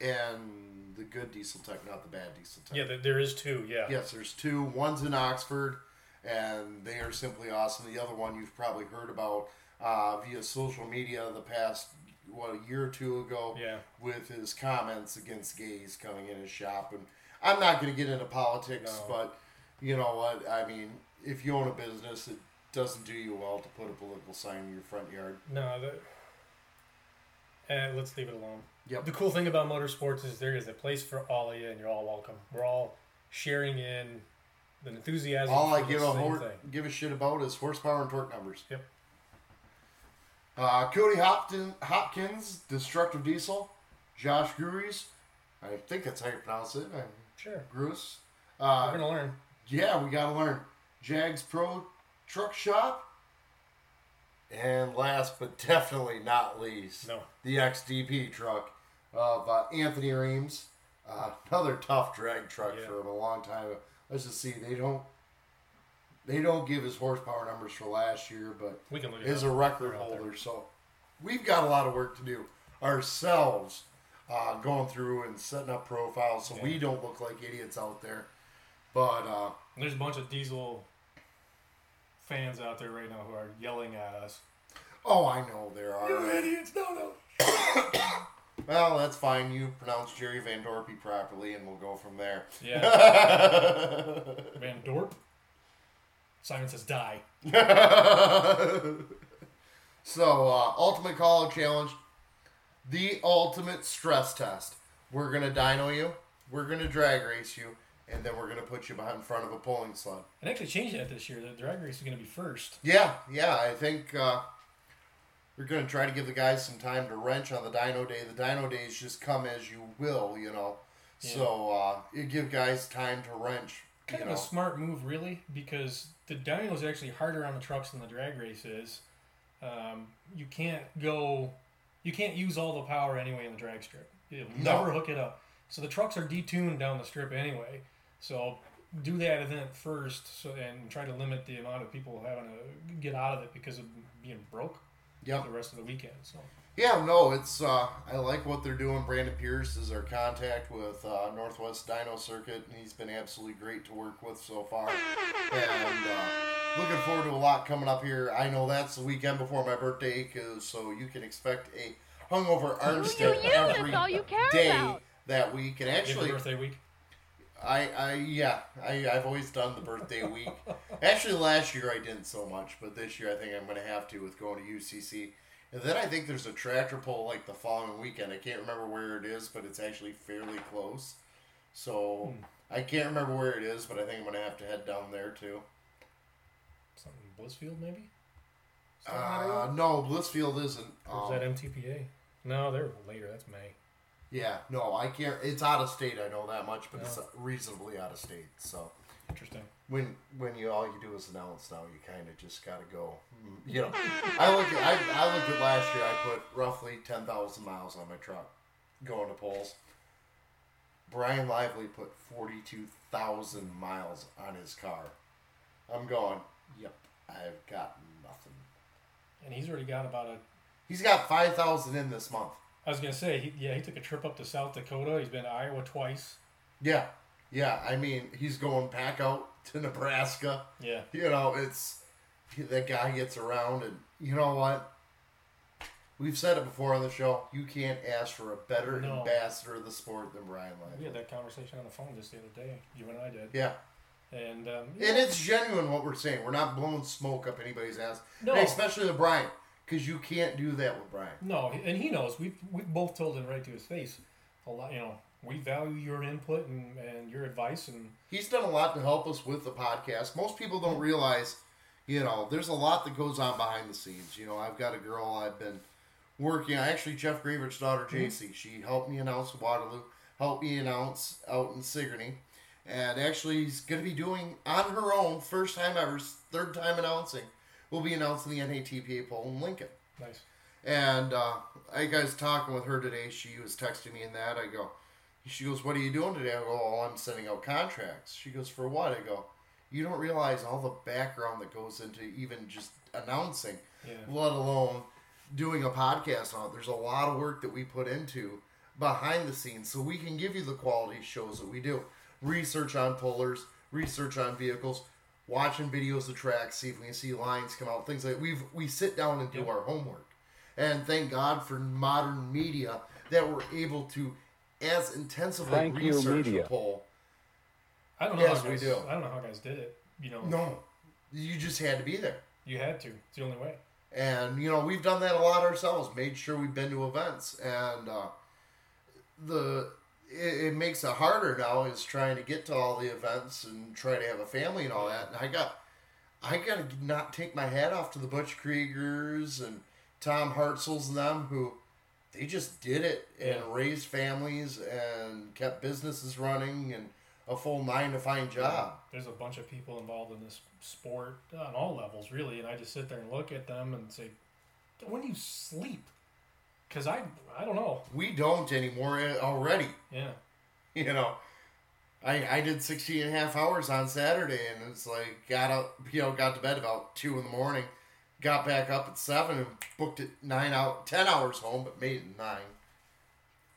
And the good Diesel Tech, not the bad Diesel Tech. Yeah, there- there is two, yeah. Yes, there's two. One's in Oxford, and they are simply awesome. The other one you've probably heard about uh, via social media the past what a year or two ago. Yeah. With his comments against gays coming in his shop, and I'm not going to get into politics, No. but you know what? I mean, if you own a business, it doesn't do you well to put a political sign in your front yard. No, the, eh, let's leave it alone. Yep. The cool thing about motorsports is there is a place for all of you, and you're all welcome. We're all sharing in the enthusiasm. All I give a hor- give a shit about is horsepower and torque numbers. Yep. Uh, Cody Hopkins, Hopkins, Destructive Diesel, Josh Gruis, I think that's how you pronounce it. I'm Sure. We're Uh, gonna learn. yeah, we gotta learn. Jags Pro Truck Shop. And last but definitely not least, No. the XDP truck of uh, Anthony Reams. Uh, another tough drag truck Yeah. for him a long time. Let's just see. They don't they don't give his horsepower numbers for last year, but We can look is a record They're out there. holder. So we've got a lot of work to do ourselves, uh, going through and setting up profiles so we don't look like idiots out there. But uh, There's a bunch of diesel fans out there right now who are yelling at us. oh, I know there are. You idiots! No, no. Well, that's fine. You pronounce Jerry Van Dorpy properly, and we'll go from there. Yeah. Van Dorp. Simon says die. so, uh, Ultimate Call Out Challenge, the ultimate stress test. We're gonna dyno you, we're gonna drag race you, and then we're gonna put you behind in front of a pulling sled. And actually changed that this year. The drag race is going to be first. Yeah, yeah. I think uh, we're gonna try to give the guys some time to wrench on the dyno day. The dyno days just come as you will, you know. So uh, you give guys time to wrench. Kind of know. a smart move, really, because the dyno is actually harder on the trucks than the drag race is. Um, you can't go, you can't use all the power anyway in the drag strip. You'll No. never hook it up. So the trucks are detuned down the strip anyway. So do that event first, so and try to limit the amount of people having to get out of it because of being broke Yep. the rest of the weekend. So Yeah, no, it's uh, I like what they're doing. Brandon Pierce is our contact with uh, Northwest Dyno Circuit, and he's been absolutely great to work with so far. And uh, looking forward to a lot coming up here. I know that's the weekend before my birthday, 'cause- so you can expect a hungover Armstead you, that's all you care day about. that week. And actually, your birthday week. I, I yeah, I, I've always done the birthday week. Actually, last year I didn't so much, but this year I think I'm going to have to with going to UCC. And then I think there's a tractor pull like the following weekend. I can't remember where it is, but it's actually fairly close. So I can't remember where it is, but I think I'm going to have to head down there too. Something Blissfield maybe. Is that that area? Uh, no, Blissfield isn't. Or Um, is that MTPA? No, they're later. That's May. Yeah, no, I can't. It's out of state. I know that much, but it's reasonably out of state. So. Interesting. when when you all you do is announce now, you kind of just got to go. You know, I look at I, I looked at last year. I put roughly ten thousand miles on my truck going to polls. Brian Lively put forty two thousand miles on his car. I'm going. Yep, I've got nothing. and he's already got about a. He's got five thousand in this month. I was gonna say, he, yeah, he took a trip up to South Dakota. He's been to Iowa twice. Yeah, yeah. I mean, he's going back out to Nebraska. Yeah, You know, it's that guy gets around, and you know what? We've said it before on the show. You can't ask for a better No. ambassador of the sport than Brian we had that conversation on the phone just the other day. You and I did. Yeah, And um, and it's genuine what we're saying. We're not blowing smoke up anybody's ass, No. And especially the Brian, because you can't do that with Brian. No, and he knows. We we both told him right to his face. A lot, you know. We value your input and, and your advice, and He's done a lot to help us with the podcast. Most people don't realize, you know, there's a lot that goes on behind the scenes. You know, I've got a girl I've been working. Actually, Jeff Gravert's daughter, mm-hmm. JC, she helped me announce Waterloo, helped me announce out in Sigourney, and actually, he's going to be doing on her own, first time ever, third time announcing. We'll be announcing the NATPA poll in Lincoln. nice. And uh, I guys talking with her today. She was texting me in that. I go, she goes, "What are you doing today?" I go, "Oh, I'm sending out contracts." She goes, "For what?" I go, "You don't realize all the background that goes into even just announcing, Yeah. let alone doing a podcast on it. There's a lot of work that we put into behind the scenes, so we can give you the quality shows that we do. Research on pullers, research on vehicles." Watching videos of tracks, see if we can see lines come out, things like we've we sit down and do our homework. And thank God for modern media that we're able to as intensively Thank you, research media. the poll. I don't know Yes, how we do. I don't know how guys did it. You know, No, you just had to be there. you had to. It's the only way. And you know we've done that a lot ourselves. Made sure we've been to events, and uh, the it, it makes it harder now is trying to get to all the events and try to have a family and all that. And I got I gotta not take my hat off to the Butch Kriegers and Tom Hartzels and them who they just did it and Yeah. raised families and kept businesses running and a full nine to five job. There's a bunch of people involved in this sport on all levels, really, and I just sit there and look at them and say, "When do you sleep?" Because I, I don't know. We don't anymore uh, already. Yeah, you know I, I did 16 and a half hours on Saturday and it's like got up you know got to bed about 2 in the morning got back up at 7 and booked it 9 out 10 hours home but made it 9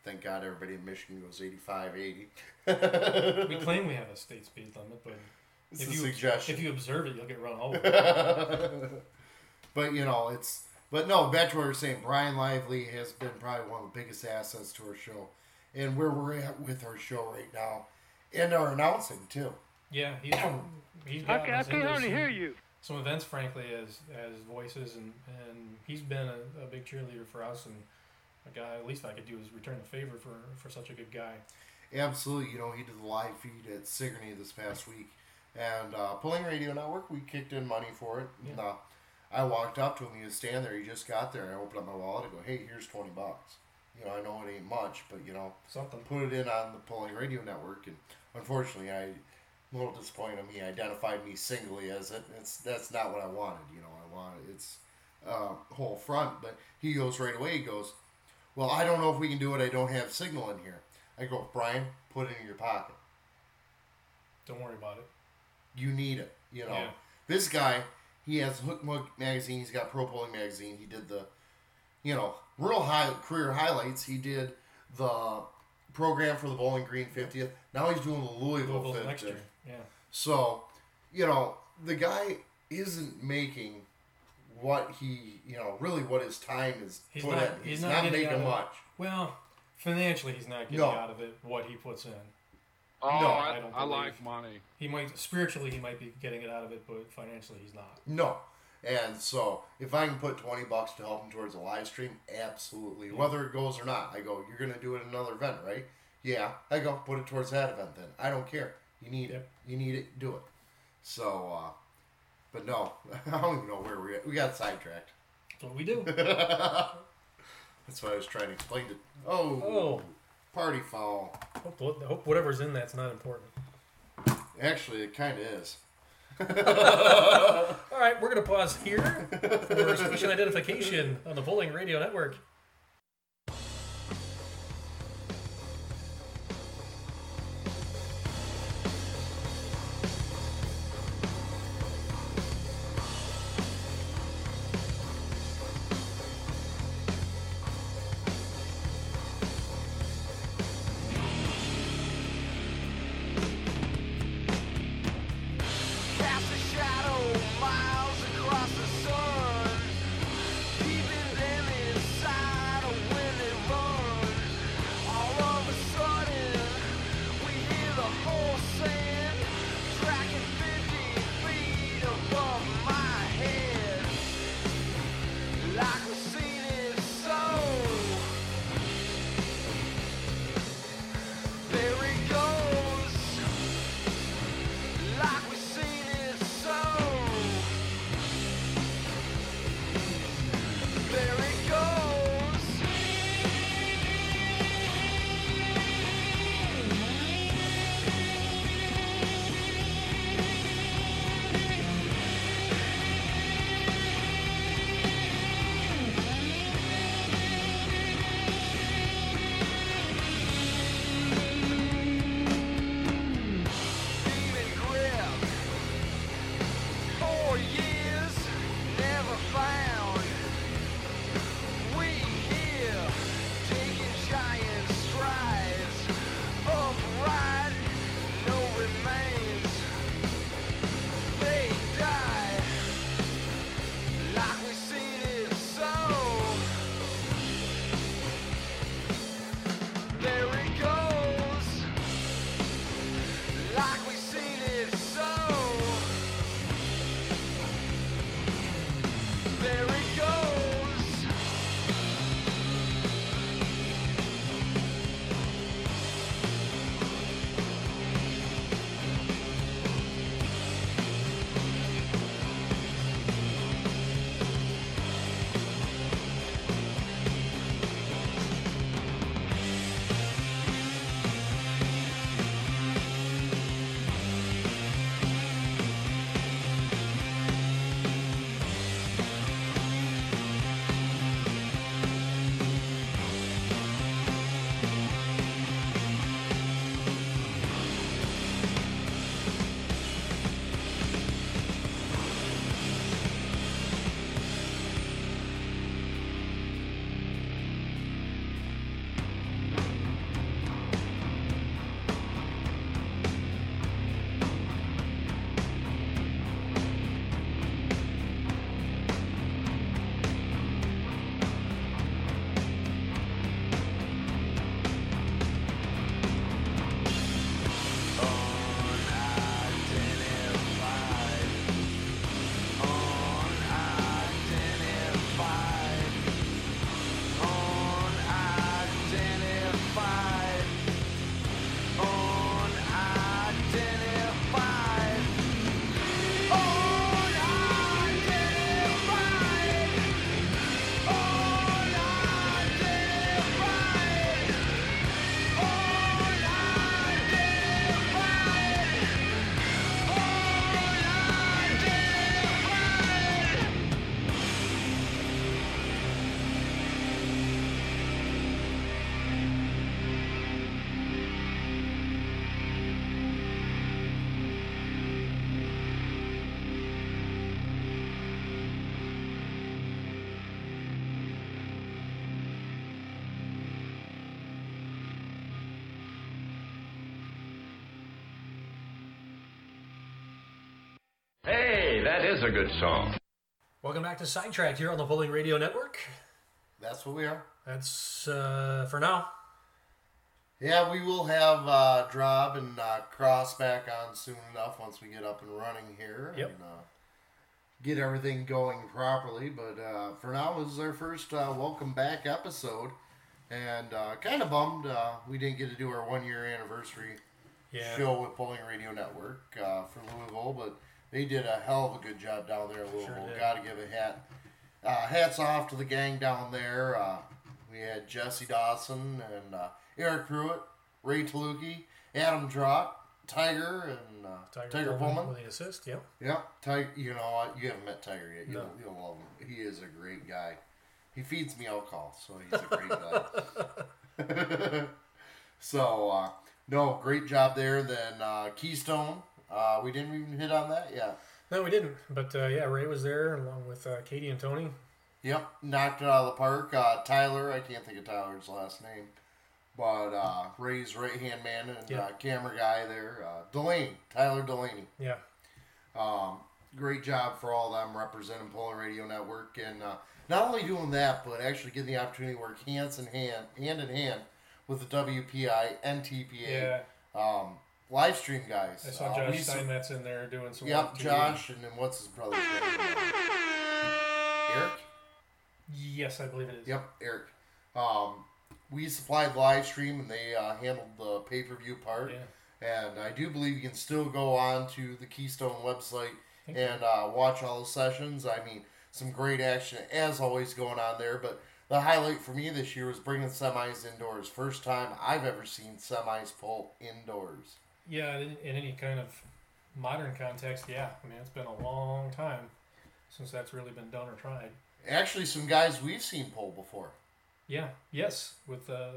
thank God everybody in Michigan goes 85 80 we claim we have a state speed limit, but it's if you suggestion if you observe it, you'll get run over. but you know it's but no back to what we were saying Brian Lively has been probably one of the biggest assets to our show and where we're at with our show right now and our announcing too yeah, he's he's I, got ca- I can't hardly hear you. some events, frankly, as as voices, and and he's been a, a big cheerleader for us, and a guy at least I could do is return the favor for for such a good guy. Absolutely, you know, he did the live feed at Sigourney this past week, and uh, Pulling Radio Network, we kicked in money for it. And, Yeah. uh, I walked up to him, he was standing there, he just got there, and I opened up my wallet and go, hey, here's 20 bucks. You know, I know it ain't much, but, you know, Something. put it in on the Pulling Radio Network, and unfortunately, I, a little disappointed in me, identified me singly as it. It's That's not what I wanted, you know, I wanted, it's uh, whole front, but he goes right away, he goes, well, I don't know if we can do it, I don't have signal in here. I go, Brian, put it in your pocket. Don't worry about it. You need it. You know, Yeah. this guy, he has Hook Mug magazine. He's got Pro Pulling magazine. He did the, you know, real high career highlights. He did the program for the Bowling Green 50th. Now he's doing the Louisville Louisville's 50th. next year. Yeah. So, you know, the guy isn't making what he, you know, really what his time is He's put not. in. He's, He's, not, not, making much. Well, financially, he's not getting No. out of it what he puts in. Oh, No, I, I don't I believe. like money. He might spiritually he might be getting it out of it, but financially he's not. No. And so, if I can put 20 bucks to help him towards a live stream, absolutely. Whether it goes or not, I go, you're going to do it at another event, right? Yeah. I go, put it towards that event then. I don't care. You need Yep. it. You need it. Do it. So, uh, but no, I don't even know where we're at. We got sidetracked. That's what we do. That's why I was trying to explain it. Oh, Oh. Party foul. hope, hope whatever's in that's not important. Actually, it kind of is. All right, we're gonna pause here for station identification on the Pulling Radio Network. That is a good song. Welcome back to Sidetrack here on the Pulling Radio Network. That's what we are. That's uh, for now. Yeah, we will have uh, Drob and uh, Cross back on soon enough once we get up and running here Yep. and uh, get everything going properly. But uh, for now, this is our first uh, welcome back episode, and uh, kind of bummed uh, we didn't get to do our one year anniversary Yeah. show with Pulling Radio Network uh, for Louisville, but they did a hell of a good job down there in Louisville. did. Got to give a hat. Uh, hats off to the gang down there. Uh, we had Jesse Dawson and uh, Eric Pruitt, Ray Taluki, Adam Drott, Tiger, and uh, Tiger, Pullman. with the assist. Yep. Yep, Tiger. You know what? You haven't met Tiger yet. You No. don't, you don't love him. He is a great guy. He feeds me alcohol, so he's a great guy. so uh, no, great job there. Then uh, Keystone. Uh, we didn't even hit on that yet. No, we didn't. But uh, yeah, Ray was there along with uh, Katie and Tony. Yep, knocked it out of the park. Uh, Tyler, I can't think of Tyler's last name, but uh, Ray's right hand man and Yeah. uh, camera guy there, uh, Delaney, Tyler Delaney. Yeah. Um, great job for all of them representing Pulling Radio Network, and uh, not only doing that, but actually getting the opportunity to work hands in hand, hand in hand with the WPI and TPA Yeah. um, live stream guys. I saw Uh, Josh we Steinmetz in there doing some. Yep. Josh, and then what's his brother's name? Eric. Yes, I believe it is. Yep, Eric. Um, we supplied live stream, and they uh, handled the pay per view part. And I do believe you can still go on to the Keystone website and uh, watch all the sessions. I mean, some great action as always going on there. But the highlight for me this year was bringing semis indoors. First time I've ever seen semis pull indoors. Yeah, in, in any kind of modern context, yeah. I mean, it's been a long time since that's really been done or tried. Actually, some guys we've seen pull before. Yeah, yes, with uh,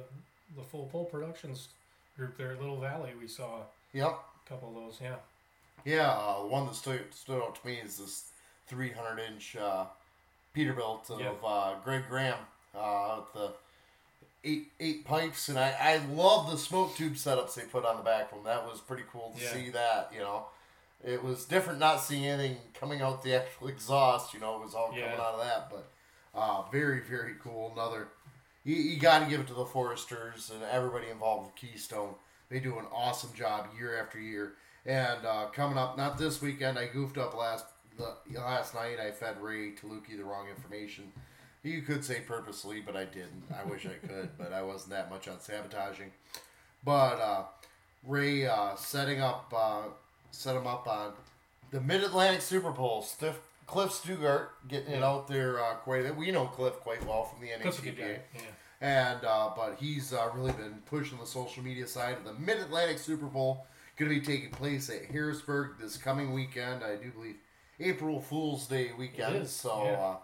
the Full Pull Productions group there at Little Valley, we saw Yep. a couple of those. Yeah, Yeah, uh, the one that stood, stood out to me is this 300 inch uh, Peterbilt of Yeah. uh, Greg Graham uh, with the eight eight pipes, and I, I love the smoke tube setups they put on the back of them. That was pretty cool to Yeah. see that. You know, it was different not seeing anything coming out the actual exhaust. You know, it was all Yeah. coming out of that, but uh, very very cool. Another. You, you got to give it to the Foresters and everybody involved with Keystone. They do an awesome job year after year. And uh, coming up, not this weekend. I goofed up last the last night. I fed Ray Taluki the wrong information. You could say purposely, but I didn't. I wish I could, but I wasn't that much on sabotaging. But uh, Ray uh, setting up, uh, set him up on the Mid Atlantic Super Bowl. Stiff Cliff Stugart getting it out there uh, quite. We know Cliff quite well from the Cliff's a good NHTPA. Yeah. And uh, but he's uh, really been pushing the social media side of the Mid Atlantic Super Bowl. Going to be taking place at Harrisburg this coming weekend. I do believe April Fool's Day weekend. So yeah.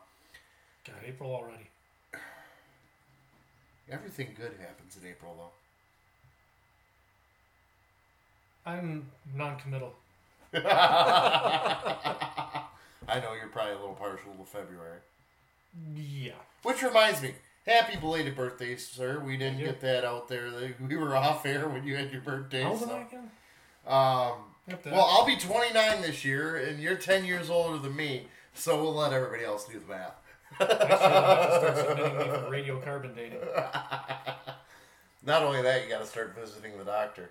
God, April already. everything good happens in April, though. I'm non-committal. I know you're probably a little partial to February. Yeah. Which reminds me, happy belated birthday, sir. We didn't get that out there. We were off air when you had your birthday. How old so- again? Um, well, I'll be 29 this year, and you're 10 years older than me, so we'll let everybody else do the math. Actually, I'll have to start submitting me for radio carbon dating. Not only that, you got to start visiting the doctor.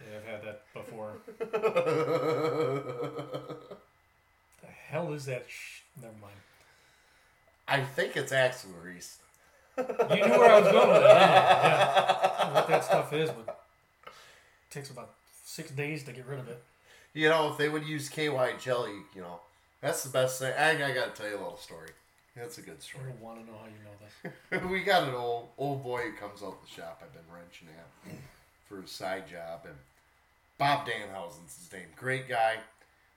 Yeah, I've had that before. the hell is that? Sh- Never mind. I think it's axle grease. You knew where I was going with it. didn't? Yeah. I don't know what that stuff is, but it takes about six days to get rid of it. You know, if they would use KY jelly, you know, that's the best thing. I, I got to tell you a little story. That's a good I story. don't want to know how you know this. we got an old old boy who comes out the shop I've been wrenching at for his side job, and Bob Danhausen's his name. Great guy.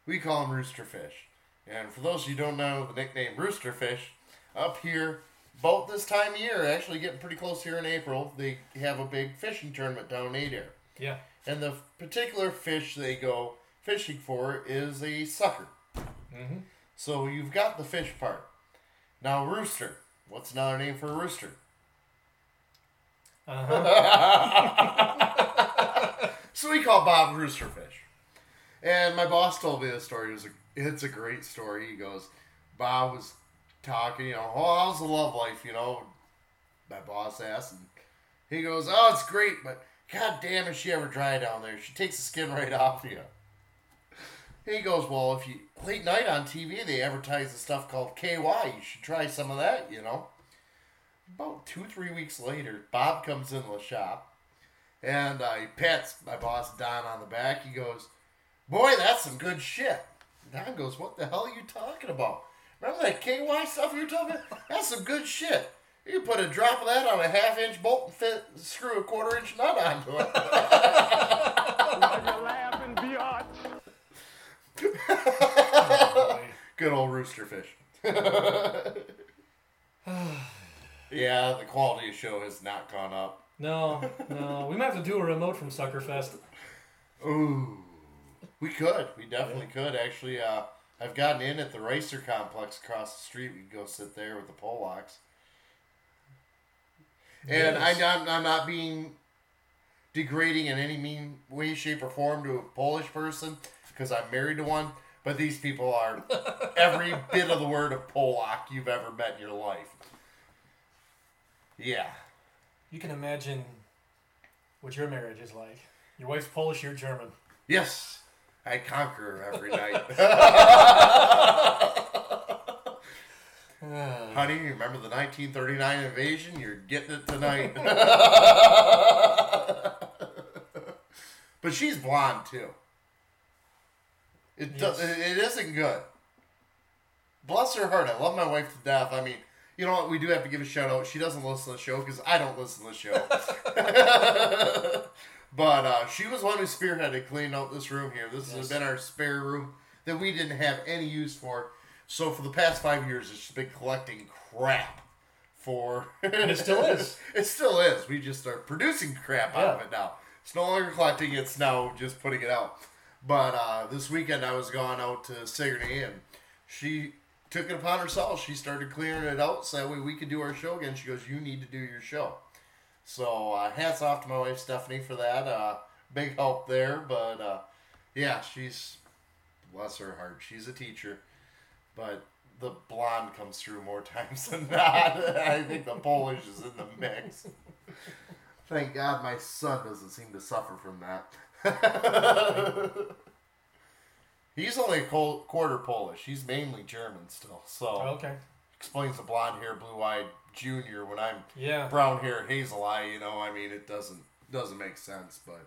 We call him Rooster Fish. And for those of you who don't know the nickname Rooster Fish, up here, about this time of year, actually getting pretty close here in April, they have a big fishing tournament down in Adair. Yeah. And the particular fish they go fishing for is a sucker. Mm-hmm. So you've got the fish part. Now, rooster. What's another name for a rooster? Uh-huh. so we call Bob Rooster Fish. And my boss told me this story. It was a, it's a great story. He goes, Bob was talking, you know, oh, how's the love life, you know? My boss asked, and he goes, oh, it's great, but god damn, is she ever dry down there? She takes the skin right off you. He goes, well, if you late night on TV, they advertise the stuff called KY. You should try some of that, you know. About two, three weeks later, Bob comes into the shop, and uh, he pats my boss Don on the back. He goes, "Boy, that's some good shit." Don goes, "What the hell are you talking about? Remember that KY stuff you were talking about? That's some good shit. You put a drop of that on a half-inch bolt and fit, screw a quarter-inch nut onto it." Good old rooster fish. yeah, the quality of show has not gone up. No, no. We might have to do a remote from Suckerfest. Ooh, we could. We definitely could. Actually, uh, I've gotten in at the Racer Complex across the street. We can go sit there with the Polacks. And Yes. I, I'm, I'm not being degrading in any mean way, shape, or form to a Polish person because I'm married to one. But these people are every bit of the word of Polak you've ever met in your life. Yeah. You can imagine what your marriage is like. Your wife's Polish, you're German. Yes, I conquer her every night. Honey, you remember the 1939 invasion? You're getting it tonight. but she's blonde too. It does. Yes. It isn't good. Bless her heart. I love my wife to death. I mean, you know what? We do have to give a shout out. She doesn't listen to the show because I don't listen to the show. but uh, she was one who spearheaded cleaning out this room here. This has been our spare room that we didn't have any use for. So for the past five years, it's just been collecting crap for. And it still is. it still is. We just are producing crap out of it now. It's no longer collecting. It's now just putting it out. But uh, this weekend I was gone out to Sigourney and she took it upon herself. She started clearing it out so that way we could do our show again. She goes, "You need to do your show." So uh, hats off to my wife Stephanie for that. Uh, big help there. But uh, yeah, she's bless her heart. She's a teacher, but the blonde comes through more times than not. I think the Polish is in the mix. Thank God my son doesn't seem to suffer from that. He's only a quarter Polish. He's mainly German still. So Okay. explains the blonde hair, blue eyed junior when I'm Yeah. brown hair, hazel eye. You know, I mean, it doesn't doesn't make sense. But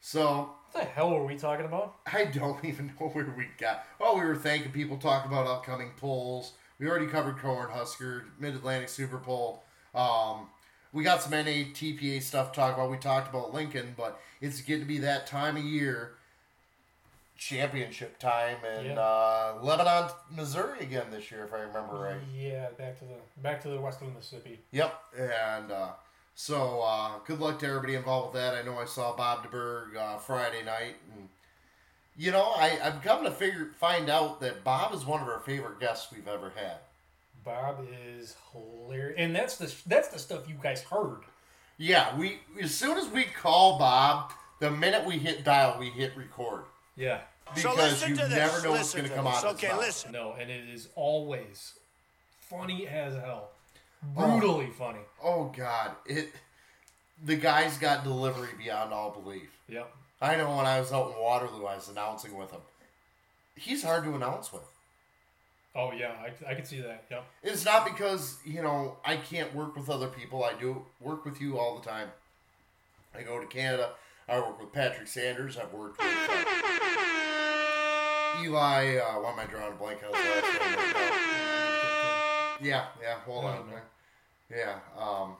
so What the hell were we talking about? I don't even know where we got. Oh, we were thanking people, talking about upcoming polls. We already covered Cornhusker, Mid Atlantic Super Bowl. Um, we got some NATPA stuff to talk about. We talked about Lincoln, but it's getting to be that time of year, championship time, and Yeah. uh, Lebanon, Missouri again this year, if I remember right. Yeah, back to the back to the western Mississippi. Yep, and uh, so uh, good luck to everybody involved with that. I know I saw Bob DeBerg uh, Friday night, and you know I, I'm coming to figure find out that Bob is one of our favorite guests we've ever had. Bob is hilarious, and that's the that's the stuff you guys heard. Yeah, we as soon as we call Bob, the minute we hit dial, we hit record Yeah. because you never know what's going to come out. of listen. No, and it is always funny as hell, oh. brutally funny. Oh God, it. The guy's got delivery beyond all belief. Yep. I know when I was out in Waterloo, I was announcing with him. He's hard to announce with. Oh yeah, I, I can see that. Yep. It's not because, you know, I can't work with other people. I do work with you all the time. I go to Canada. I work with Patrick Sanders. I've worked with uh, Eli. Uh, why am I drawing a blank on his last name? Yeah, yeah, hold I on. know. Yeah, um,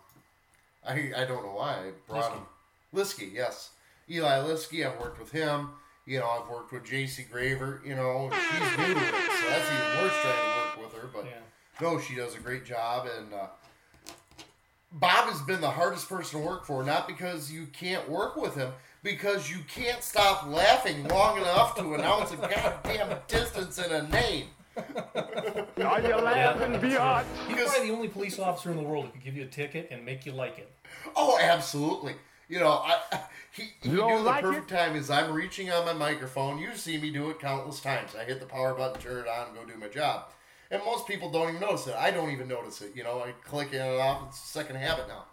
I, I don't know why I brought Liskey. him. Liskey, yes. Eli Liskey, I've worked with him. You know, I've worked with JC Gravert, you know, she's new to it, so that's even worse trying to work with her, but Yeah. no, she does a great job, and uh, Bob has been the hardest person to work for, not because you can't work with him, because you can't stop laughing long enough to announce a goddamn distance in a name. Are you laughing, biatch? He's probably the only police officer in the world who could give you a ticket and make you like it. Oh, absolutely. You know, I he, he You knew the like perfect time is I'm reaching on my microphone. You see me do it countless times. I hit the power button, turn it on, and go do my job. And most people don't even notice it. I don't even notice it. You know, I click in and off. It's a second habit now.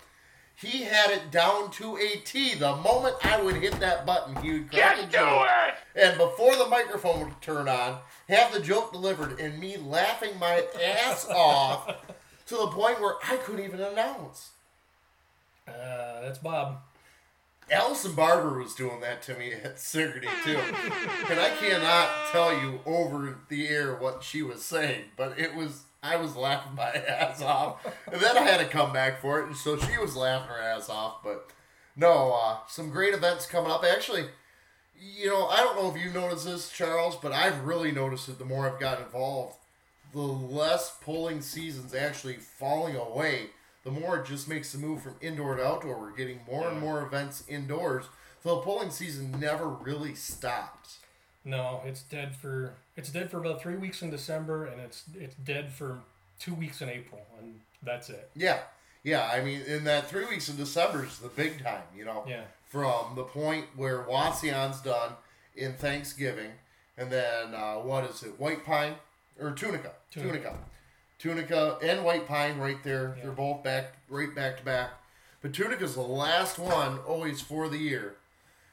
He had it down to a T. The moment I would hit that button, he would crack Get a to joke. it! And before the microphone would turn on, have the joke delivered, and me laughing my ass off to the point where I couldn't even announce. Uh, that's Bob. Allison Barber was doing that to me at Sigourney too, and I cannot tell you over the air what she was saying, but it was I was laughing my ass off, and then I had to come back for it, and so she was laughing her ass off. But no, uh, some great events coming up. Actually, you know, I don't know if you noticed this, Charles, but I've really noticed it the more I've gotten involved. The less polling seasons actually falling away, the more it just makes the move from indoor to outdoor. We're getting more and more events indoors. So the polling season never really stops. No, it's dead for it's dead for about three weeks in December, and it's it's dead for two weeks in April, and that's it. Yeah. Yeah, I mean, in that three weeks in December is the big time, you know. Yeah. From the point where Wasion's done in Thanksgiving, and then uh, what is it, White Pine or Tunica, Tunica. Tunica, Tunica, and White Pine right there. They're both back, right back to back. But Tunica's the last one always for the year,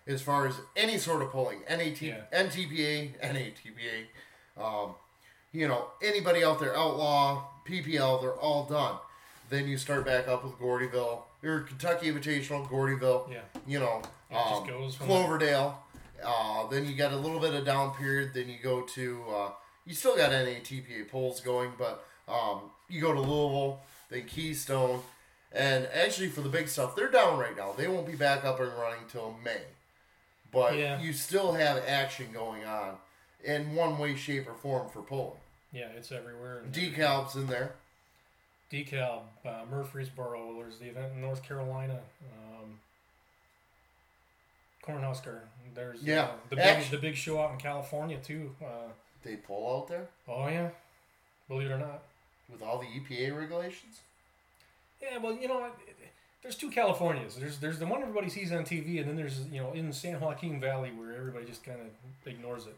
as far as any sort of polling, NAT, Yeah. NTPA, NATPA, um, you know, anybody out there, Outlaw, PPL, they're all done. Then you start back up with Gordyville, or Kentucky Invitational, Gordyville, Yeah. you know, Yeah, um, Cloverdale. Uh, then you got a little bit of down period. Then you go to, uh, you still got NATPA polls going, but um, you go to Louisville, then Keystone. And actually, for the big stuff, they're down right now. They won't be back up and running till May. But Yeah. you still have action going on in one way, shape, or form for polling. Yeah, it's everywhere. DeKalb's in there. DeKalb, uh, Murfreesboro. There's the event in North Carolina. Um, Cornhusker. There's Yeah. uh, the big the big show out in California too. Uh, They pull out there oh yeah, believe it or not. With all the EPA regulations. Yeah, well, you know, there's two Californias. There's there's the one everybody sees on TV, and then there's you know in San Joaquin Valley where everybody just kind of ignores it.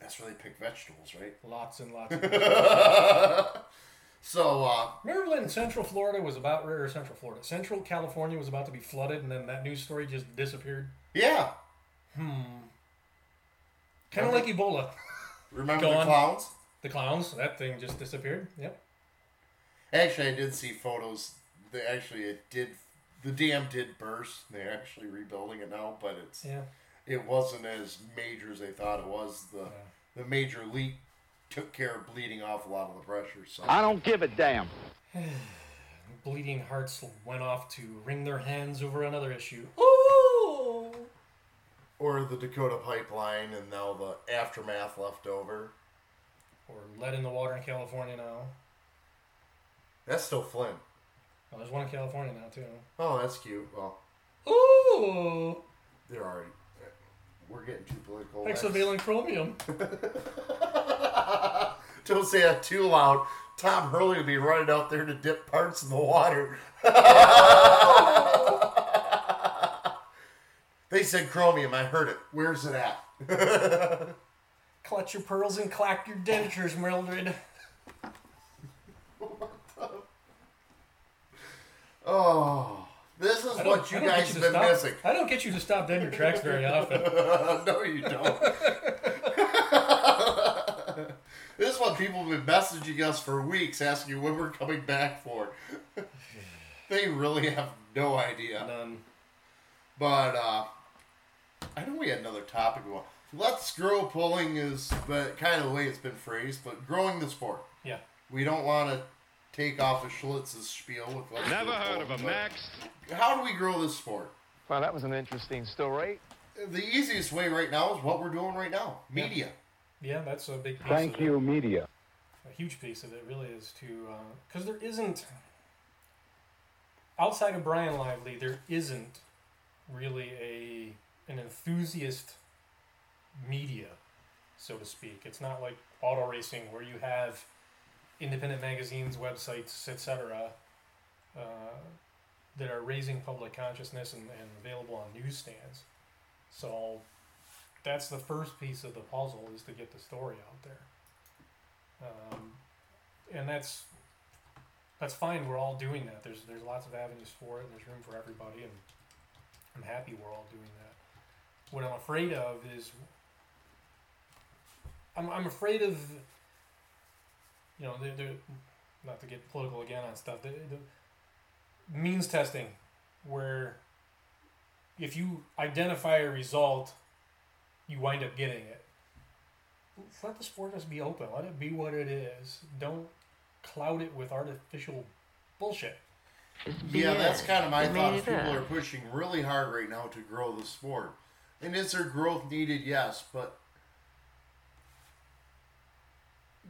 That's where they pick vegetables, right? Lots and lots. Of So, uh, Remember when Central Florida was about or Central Florida, Central California was about to be flooded, and then that news story just disappeared. yeah. Hmm. Kind of like Ebola. Remember Go the on. Clowns? The clowns, that thing just disappeared. Yep. Actually, I did see photos. They actually it did. The dam did burst. They're actually rebuilding it now, but it's Yeah. it wasn't as major as they thought it was. The the major leak took care of bleeding off a lot of the pressure. So I don't give a damn. Bleeding hearts went off to wring their hands over another issue. Ooh. or the Dakota pipeline, and now the aftermath left over. Or lead in the water in California now. That's still Flint. Oh, there's one in California now too. Oh, that's cute. Well, Ooh. they're already. Uh, we're getting too political. Hexavalent chromium. Don't say that too loud. Tom Hurley will be running out there to dip parts in the water. they said chromium. I heard it. Where's it at? Clutch your pearls and clack your dentures, Mildred. Oh, this is what you I don't get guys have been stop- missing. I don't get you to stop dead in your tracks very often. no, you don't. this is what people have been messaging us for weeks, asking when we're coming back for. they really have no idea. None. But uh, I know we had another topic. we want- Let's grow pulling is but kind of the way it's been phrased, but growing the sport. Yeah. We don't want to take off a Schlitz's spiel with let's Never grow heard of pulling, a but Max. How do we grow this sport? Well, that was an interesting story. The easiest way right now is what we're doing right now. Media. Yeah, that's a big piece Thank of you, it. media. A huge piece of it really is to uh, because there isn't outside of Brian Lively, there isn't really a an enthusiast media, so to speak. It's not like auto racing where you have independent magazines, websites, etc. Uh, that are raising public consciousness and, and available on newsstands. So that's the first piece of the puzzle is to get the story out there. Um, and that's that's fine. We're all doing that. There's there's lots of avenues for it. And there's room for everybody, and I'm happy we're all doing that. What I'm afraid of is I'm I'm afraid of you know they're, they're not to get political again on stuff. The, the means testing, where if you identify a result, you wind up getting it. Let the sport just be open. Let it be what it is. Don't cloud it with artificial bullshit. Yeah, that's kind of my thought. is People are pushing really hard right now to grow the sport. And is there growth needed? Yes, but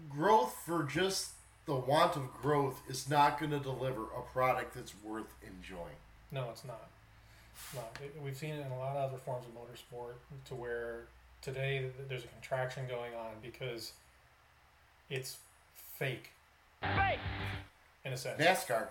growth for just the want of growth is not going to deliver a product that's worth enjoying. No, it's not. No, it, we've seen it in a lot of other forms of motorsport to where today there's a contraction going on because it's fake. Fake. In a sense. NASCAR.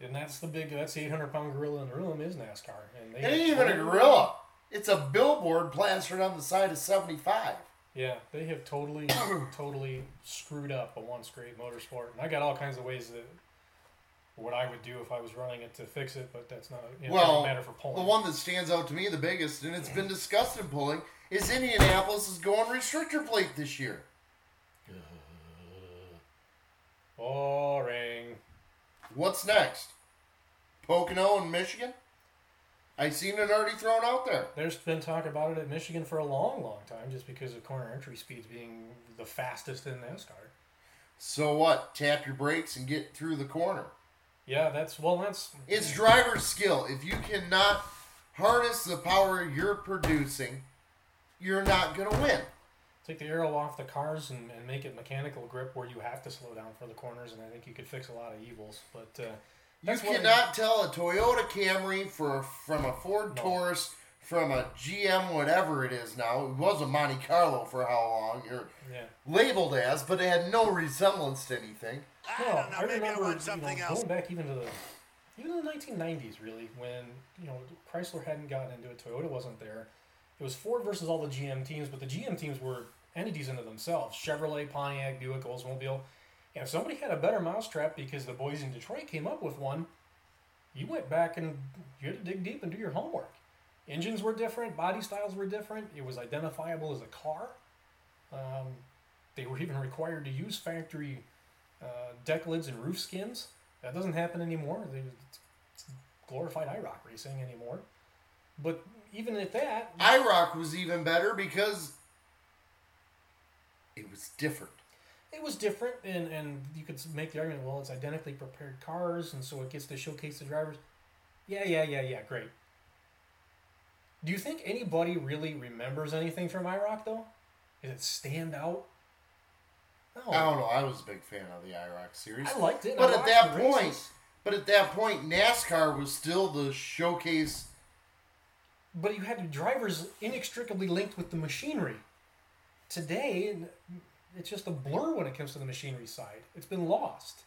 And that's the big, that's the 800 pound gorilla in the room is NASCAR. And they It ain't even a gorilla. It's a billboard plastered on the side of 75. Yeah, they have totally, totally screwed up a once great motorsport. And I got all kinds of ways that what I would do if I was running it to fix it, but that's not you know, well, matter for pulling. the one that stands out to me the biggest, and it's been mm. discussed in pulling, is Indianapolis is going restrictor plate this year. Boring. What's next? Pocono and Michigan? I seen it already thrown out there. There's been talk about it at Michigan for a long, long time, just because of corner entry speeds being the fastest in NASCAR. So what? Tap your brakes and get through the corner. Yeah, that's well, that's It's driver skill. If you cannot harness the power you're producing, you're not going to win. take the aero off the cars and, and make it mechanical grip where you have to slow down for the corners, and I think you could fix a lot of evils. But uh, You cannot tell a Toyota Camry for from a Ford Taurus from a GM whatever it is now. It was a Monte Carlo for how long? You're Yeah. labeled as, but it had no resemblance to anything. Well, I, remember you know, going back even to the even in the 1990s, really, when you know Chrysler hadn't gotten into it, Toyota wasn't there. It was Ford versus all the GM teams, but the GM teams were entities into themselves: Chevrolet, Pontiac, Buick, Oldsmobile. And if somebody had a better mousetrap because the boys in Detroit came up with one, you went back and you had to dig deep and do your homework. Engines were different, body styles were different. It was identifiable as a car. Um, they were even required to use factory uh, deck lids and roof skins. That doesn't happen anymore. It's glorified IROC racing anymore. But even at that, IROC was even better because it was different. It was different, and, and you could make the argument, well, it's identically prepared cars, and so it gets to showcase the drivers. Yeah, yeah, yeah, yeah, great. Do you think anybody really remembers anything from IROC, though? Did it stand out? No. I don't know. I was a big fan of the IROC series. I liked it. But I at that point, races. but at that point, NASCAR was still the showcase. But you had drivers inextricably linked with the machinery. Today, it's just a blur when it comes to the machinery side. It's been lost.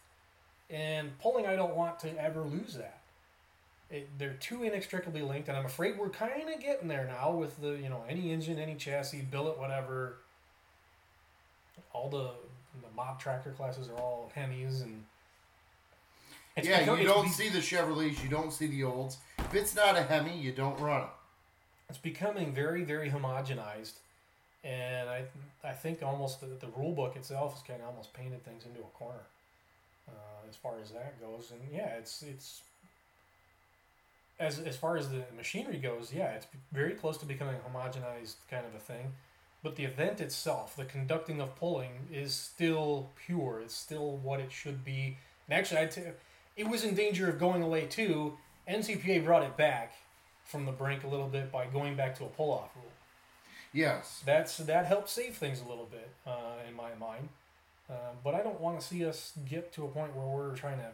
And pulling, I don't want to ever lose that. It, they're too inextricably linked, and I'm afraid we're kind of getting there now with the, you know, any engine, any chassis, billet, whatever. All the the mod tractor classes are all Hemis, and it's yeah, become- you don't see the Chevrolets, you don't see the olds. If it's not a Hemi, you don't run it. it's becoming very very homogenized and i i think almost the, the rule book itself has kind of almost painted things into a corner uh, as far as that goes. And yeah it's it's as as far as the machinery goes yeah it's very close to becoming a homogenized kind of a thing. But the event itself the conducting of pulling is still pure. It's still what it should be. And actually i t- it was in danger of going away too. Ncpa brought it back from the brink a little bit by going back to a pull-off rule. Yes. That's that helps save things a little bit uh, in my mind. Uh, but I don't want to see us get to a point where we're trying to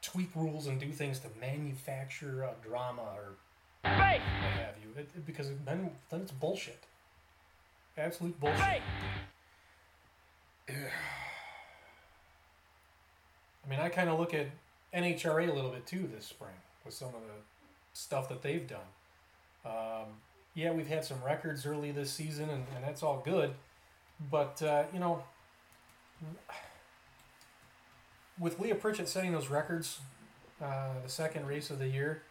tweak rules and do things to manufacture a drama or Fake. what have you. It, it- because then then it's bullshit. Absolute bullshit. I mean, I kind of look at NHRA a little bit too this spring. with some of the stuff that they've done. Um, yeah, we've had some records early this season, and, and that's all good. But, uh, you know, with Leah Pritchett setting those records, uh, the second race of the year,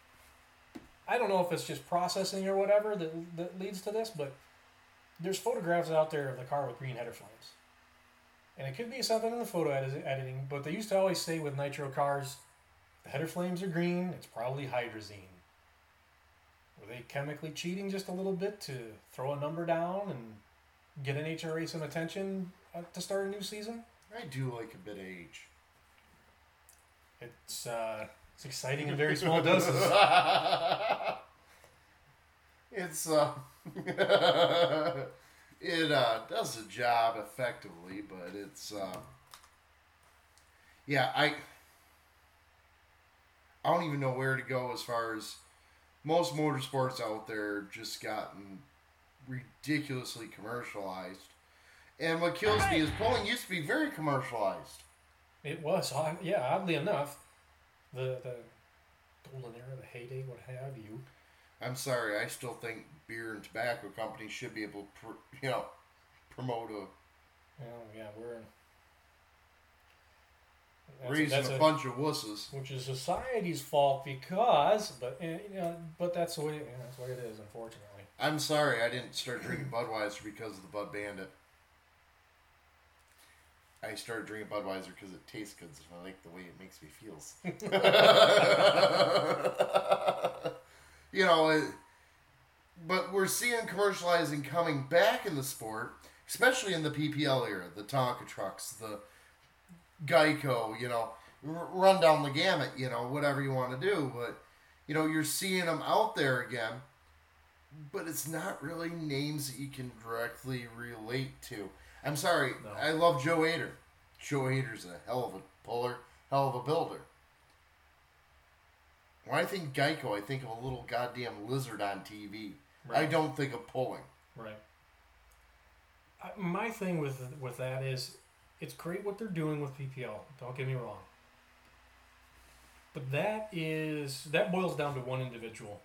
I don't know if it's just processing or whatever that, that leads to this, but there's photographs out there of the car with green header flames. And it could be something in the photo edit- editing, but they used to always say with nitro cars, the header flames are green, it's probably hydrazine. Were they chemically cheating just a little bit to throw a number down and get NHRA some attention to start a new season? I do like a bit of age. It's uh, it's exciting in very small doses. it's uh, it uh, does the job effectively, but it's uh, yeah, I I don't even know where to go as far as most motorsports out there just gotten ridiculously commercialized. And what kills me is pulling used to be very commercialized. It was, yeah, oddly enough, the the golden era, the heyday, what have you. I'm sorry, I still think beer and tobacco companies should be able to, pr- you know, promote a Well, yeah, we're in. raising a, bunch of wusses. which is society's fault because, but eh, you know, but that's the way, yeah, that's the way it is, unfortunately. I'm sorry, I didn't start drinking Budweiser because of the Bud Bandit. I started drinking Budweiser because it tastes good, and I like the way it makes me feels. you know, it, but we're seeing commercializing coming back in the sport, especially in the PPL era, the Tonka trucks, the Geico, you know, r- run down the gamut, you know, whatever you want to do, but you know, you're seeing them out there again, but it's not really names that you can directly relate to. I'm sorry, I love Joe Ader. Joe Ader's a hell of a puller, hell of a builder. When I think Geico, I think of a little goddamn lizard on TV. I don't think of pulling. Right. My thing with with that is, it's great what they're doing with PPL. Don't get me wrong. But that is that boils down to one individual.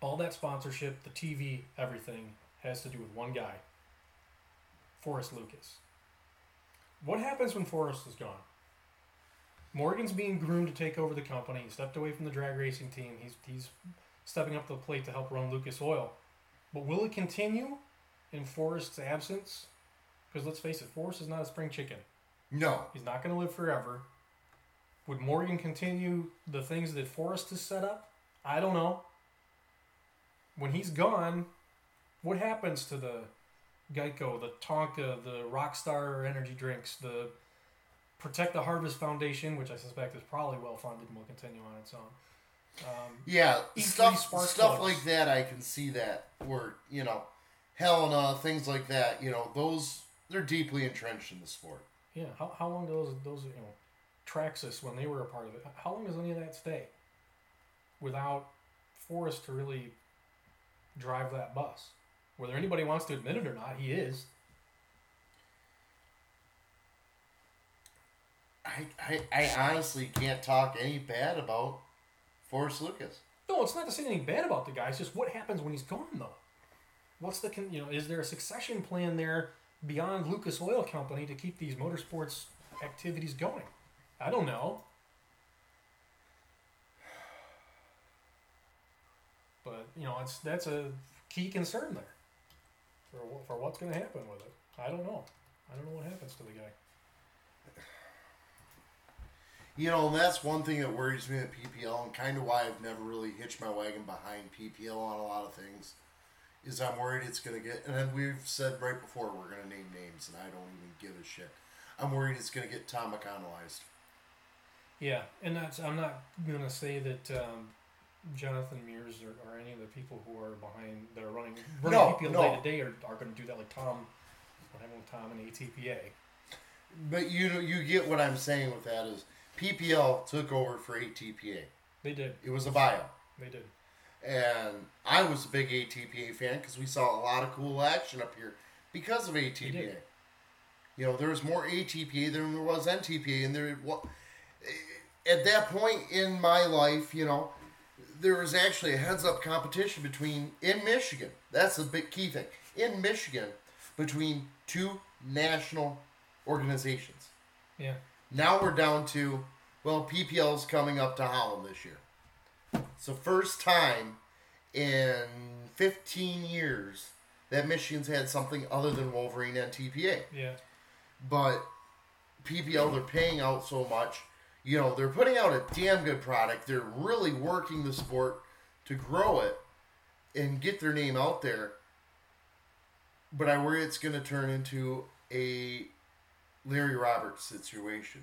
All that sponsorship, the TV, everything has to do with one guy. Forrest Lucas. What happens when Forrest is gone? Morgan's being groomed to take over the company. He stepped away from the drag racing team. He's he's stepping up to the plate to help run Lucas Oil. But will it continue in Forrest's absence? Because let's face it, Forrest is not a spring chicken. No. He's not going to live forever. Would Morgan continue the things that Forrest has set up? I don't know. When he's gone, what happens to the Geico, the Tonka, the Rockstar energy drinks, the Protect the Harvest Foundation, which I suspect is probably well funded and will continue on its own. Um, Yeah, stuff stuff like that. I can see that where you know, Helena, things like that. You know, those they're deeply entrenched in the sport. Yeah, how, how long do those those you know Traxxas when they were a part of it? How long does any of that stay without Forrest to really drive that bus? Whether anybody wants to admit it or not, he is. I, I, I honestly can't talk any bad about Forrest Lucas. No, it's not to say anything bad about the guy. It's just what happens when he's gone, though. What's the con- you know? Is there a succession plan there beyond Lucas Oil Company to keep these motorsports activities going? I don't know. But you know, it's that's a key concern there for for what's going to happen with it. I don't know. I don't know what happens to the guy. You know, and that's one thing that worries me at PPL, and kind of why I've never really hitched my wagon behind PPL on a lot of things. Is I'm worried it's going to get, and then we've said right before we're going to name names, and I don't even give a shit. I'm worried it's going to get Tom McConnellized. Yeah, and that's I'm not gonna say that um, Jonathan Mears or, or any of the people who are behind that are running running No, PPL no. day to day are, are going to do that like Tom, what happened with Tom and ATPA. But you know, you get what I'm saying with that is PPL took over for ATPA. They did. It was a buyout. They did. And I was a big ATPA fan because we saw a lot of cool action up here because of ATPA. You know, there was more ATPA than there was NTPA, and there wa- eh, at that point in my life, you know, there was actually a heads up competition between in Michigan. That's the big key thing in Michigan between two national organizations. Yeah. Now we're down to well, PPL's coming up to Holland this year. It's the first time in 15 years that Michigan's had something other than Wolverine and TPA. Yeah. But PPL, they're paying out so much. You know, they're putting out a damn good product. They're really working the sport to grow it and get their name out there. But I worry it's going to turn into a Larry Roberts situation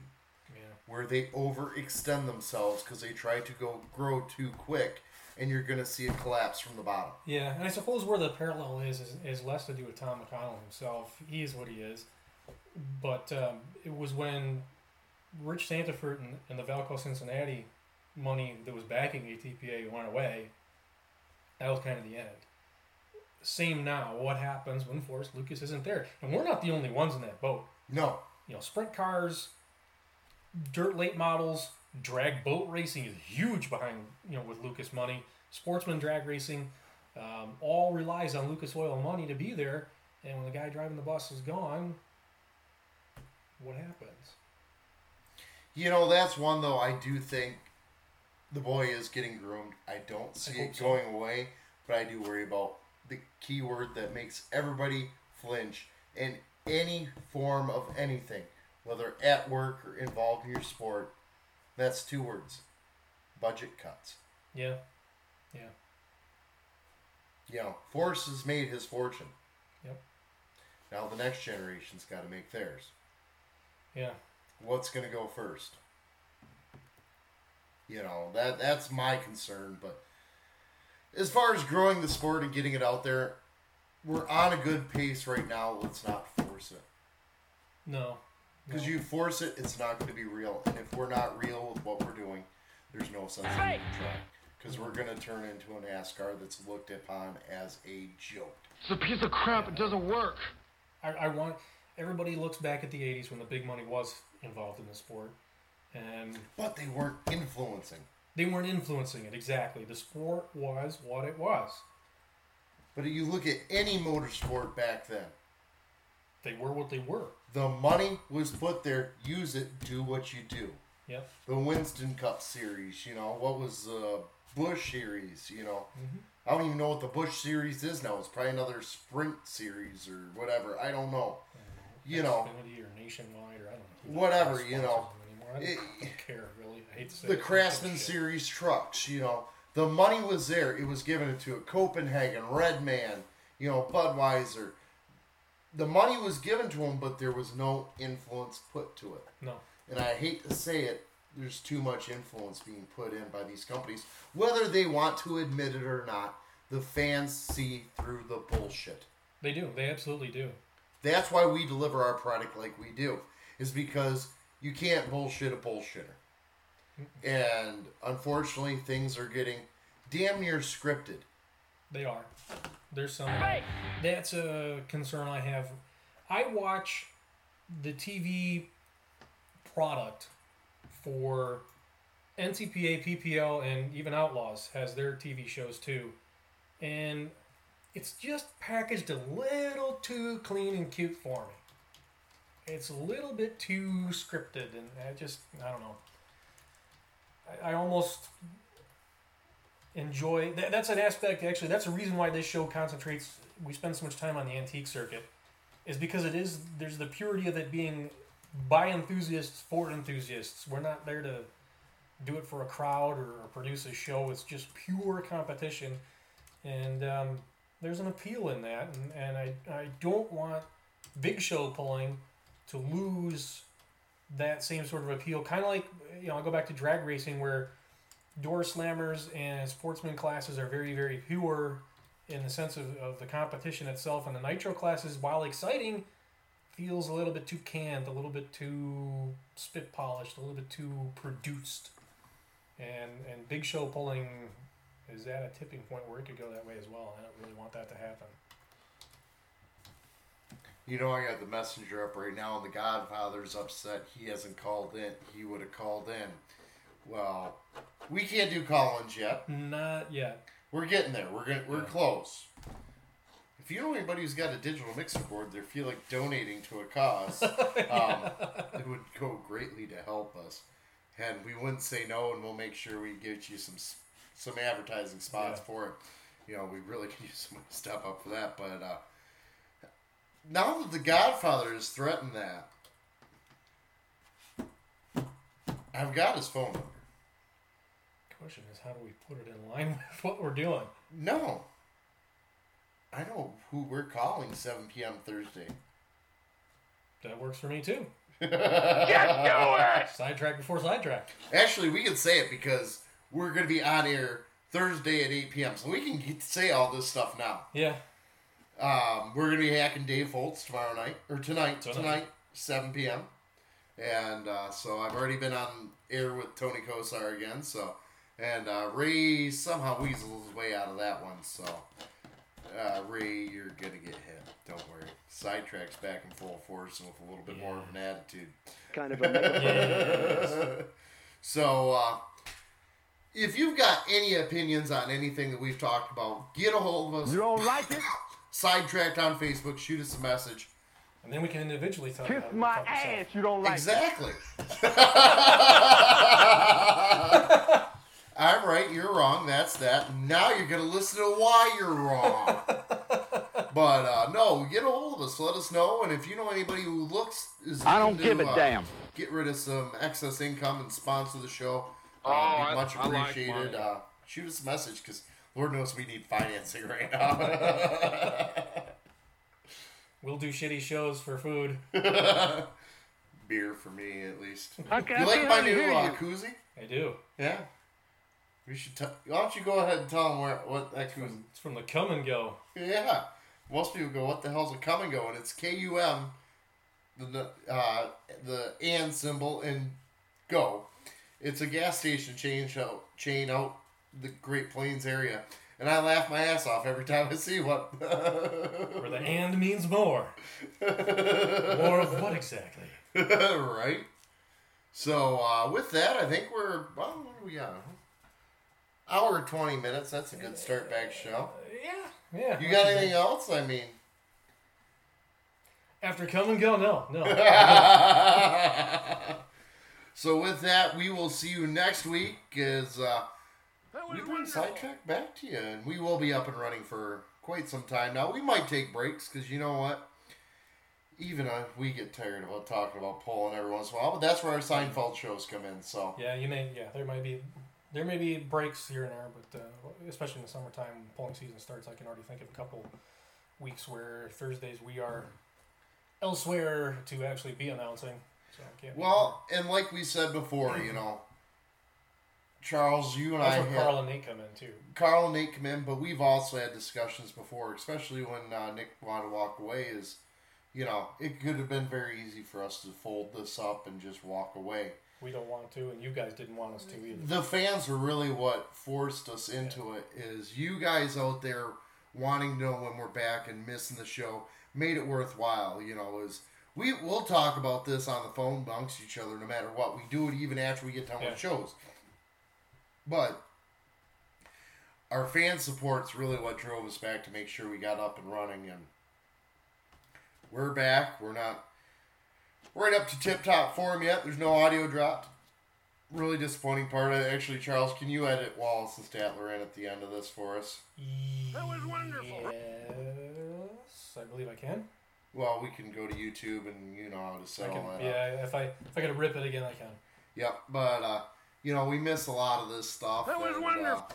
Yeah. where they overextend themselves because they try to go grow too quick, and you're going to see a collapse from the bottom. Yeah, and I suppose where the parallel is, is is less to do with Tom McConnell himself. He is what he is. But um, it was when Rich Santafort and, and the Valco Cincinnati money that was backing ATPA went away. That was kind of the end. Same now. What happens when Forrest Lucas isn't there? And we're not the only ones in that boat. No, You know, sprint cars, dirt late models, drag boat racing is huge behind you know with Lucas money. Sportsman drag racing, um, all relies on Lucas Oil money to be there. And when the guy driving the bus is gone, what happens? You know, that's one though. I do think the boy is getting groomed. I don't see hope it so. going away, but I do worry about the key word that makes everybody flinch in any form of anything, whether at work or involved in your sport. That's two words: budget cuts. Yeah, yeah, You know, Forrest has made his fortune. Yep. Now the next generation's got to make theirs. yeah. what's going to go first. You know that that's my concern. But as far as growing the sport and getting it out there, we're on a good pace right now. Let's not force it No, because you force it, it's not going to be real. And if we're not real with what we're doing, there's no sense in even trying. Because we're going to turn into an NASCAR that's looked upon as a joke. It's a piece of crap. It doesn't work. I, I want everybody looks back at the '80s when the big money was involved in the sport, and But they weren't influencing. they weren't influencing it exactly. The sport was what it was. But if you look at any motorsport back then, They were what they were. The money was put there. Use it. Do what you do. Yep. the Winston Cup series, you know, what was the Busch series, you know. Mm-hmm. I don't even know what the Busch series is now. It's probably another sprint series or whatever. I don't know. You know, or nationwide or I don't know. Whatever, you know. I don't, It- I don't care really. I hate to say the Craftsman series trucks, you know. The money was there. It was given to it. Copenhagen, Redman, you know, Budweiser. The money was given to them, but there was no influence put to it. No. and I hate to say it, there's too much influence being put in by these companies, whether they want to admit it or not. The fans see through the bullshit. They do. They absolutely do. That's why we deliver our product like we do, is because you can't bullshit a bullshitter. And unfortunately, things are getting damn near scripted. They are. There's some. That's a concern I have. I watch the TV product for NCPA, PPL, and even Outlaws has their TV shows too, and it's just packaged a little too clean and cute for me. It's a little bit too scripted, and I just I don't know. I, I almost enjoy that, that's an aspect actually that's a reason why this show concentrates we spend so much time on the antique circuit is because it is there's the purity of it being by enthusiasts for enthusiasts. We're not there to do it for a crowd or, produce a show. It's just pure competition. And um, there's an appeal in that. And, and I, I don't want big show pulling to lose that same sort of appeal. Kind of like you know i'll go back to drag racing where door slammers and sportsman classes are very very pure in the sense of, of the competition itself and the nitro classes while exciting feels a little bit too canned a little bit too spit polished a little bit too produced and and big show pulling is at a tipping point where it could go that way as well i don't really want that to happen You know, I got the messenger up right now, and the Godfather's upset he hasn't called in. He would have called in. Well, we can't do call-ins yet. Not yet. We're getting there. We're gonna, we're close. If you know anybody who's got a digital mixer board, they feel like donating to a cause, um, it would go greatly to help us. And we wouldn't say no, and we'll make sure we get you some some advertising spots Yeah. for it. You know, we really can use someone to step up for that. But uh, now that the Godfather has threatened that, I've got his phone number. Question is, how do we put it in line with what we're doing? No. I know who we're calling 7 p.m. Thursday. That works for me too. Get to it! Sidetrack before sidetrack. Actually, we can say it because we're going to be on air Thursday at 8 p.m. So we can get, say all this stuff now. Yeah. Um, we're going to be hacking Dave Foltz tomorrow night, or tonight, Tonight. tonight, 7 p.m. And uh, so I've already been on air with Tony Kosar again. So, and uh, Ray somehow weasels his way out of that one. So, uh, Ray, you're gonna get hit. Don't worry. Sidetrack's back in full force and with a little bit more of an attitude. Kind of a So, uh, if you've got any opinions on anything that we've talked about, get a hold of us. You don't like it? Sidetracked on Facebook. Shoot us a message. And then we can individually tell you. Kiss how to my ass. You don't like it? Exactly. I'm right, you're wrong. That's that. Now you're gonna listen to why you're wrong. but uh, no, get a hold of us. Let us know, and if you know anybody who looks is I don't looking give to, a uh, damn. Get rid of some excess income and sponsor the show. Uh, Oh, be I- much I like appreciated. uh, shoot us a message because Lord knows we need financing right now. We'll do shitty shows for food. Beer for me, at least. How can You like be my new hear uh, koozie? I do. Yeah. We should. T- why don't you go ahead and tell them where what that koozie? It's from the Kum & Go. Yeah. Most people go, "What the hell's a Kum & Go?" And it's K U M, the uh, the and symbol and go. It's a gas station chain out chain out the Great Plains area, and I laugh my ass off every time I see one. Where the and means more. More of what exactly? right. So uh, with that, I think we're well. What do we got? Hour and twenty minutes. That's a good start back show. Yeah. Yeah. You got anything else? I mean. After Kum & Go? No. No. so with that, we will see you next week as uh, we bring sidetrack back to you, and we will be up and running for quite some time now. We might take breaks because you know what. Even uh, we get tired of talking about pulling every once in a while, but that's where our Seinfeld shows come in. So Yeah, you may. Yeah, there might be, there may be breaks here and there, but uh, especially in the summertime, pulling season starts, I can already think of a couple weeks where Thursdays we are elsewhere to actually be announcing. So I can't. be Well, and like we said before, you know, Charles, you and there. I that's where had Carl and Nate come in too. Carl and Nate come in, but we've also had discussions before, especially when uh, Nick wanted to walk away. Is you know, it could have been very easy for us to fold this up and just walk away. We don't want to, and you guys didn't want us to mm-hmm. either. The fans are really what forced us into it. Is you guys out there wanting to know when we're back and missing the show made it worthwhile. You know, is we we'll talk about this on the phone amongst each other no matter what. We do it even after we get done Yeah. with shows. But our fan support's really what drove us back to make sure we got up and running and we're back. We're not right up to tip top form yet. There's no audio dropped. Really disappointing part. Actually, Charles, can you edit Waldorf and Statler in at the end of this for us? That was wonderful. Yes, I believe I can. Well, we can go to YouTube and you know how to I set can all that up. yeah, if I if I gotta rip it again, I can. Yep, but uh, you know we miss a lot of this stuff. That was and, wonderful. Uh,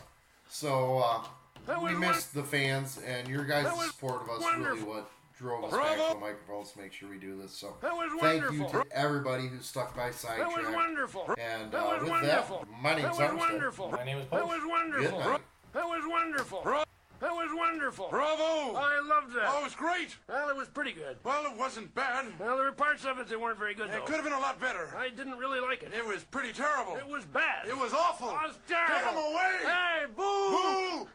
so uh, That we was miss the fans and your guys' support of us really what drove us back Bravo. to the microphones to make sure we do this. So That was thank wonderful. you to everybody who stuck by side. That was Sidetrack. wonderful. And That uh, was with wonderful. that, my That name's was Armstead. wonderful. My name is That Post. was Good wonderful. night. That was wonderful. That was wonderful. Bravo! I loved that. Oh, it was great. Well, it was pretty good. Well, it wasn't bad. Well, there were parts of it that weren't very good, It though. could have been a lot better. I didn't really like it. It was pretty terrible. It was bad. It was awful. It was terrible. Get terrible. him away! Hey, boo! Boo!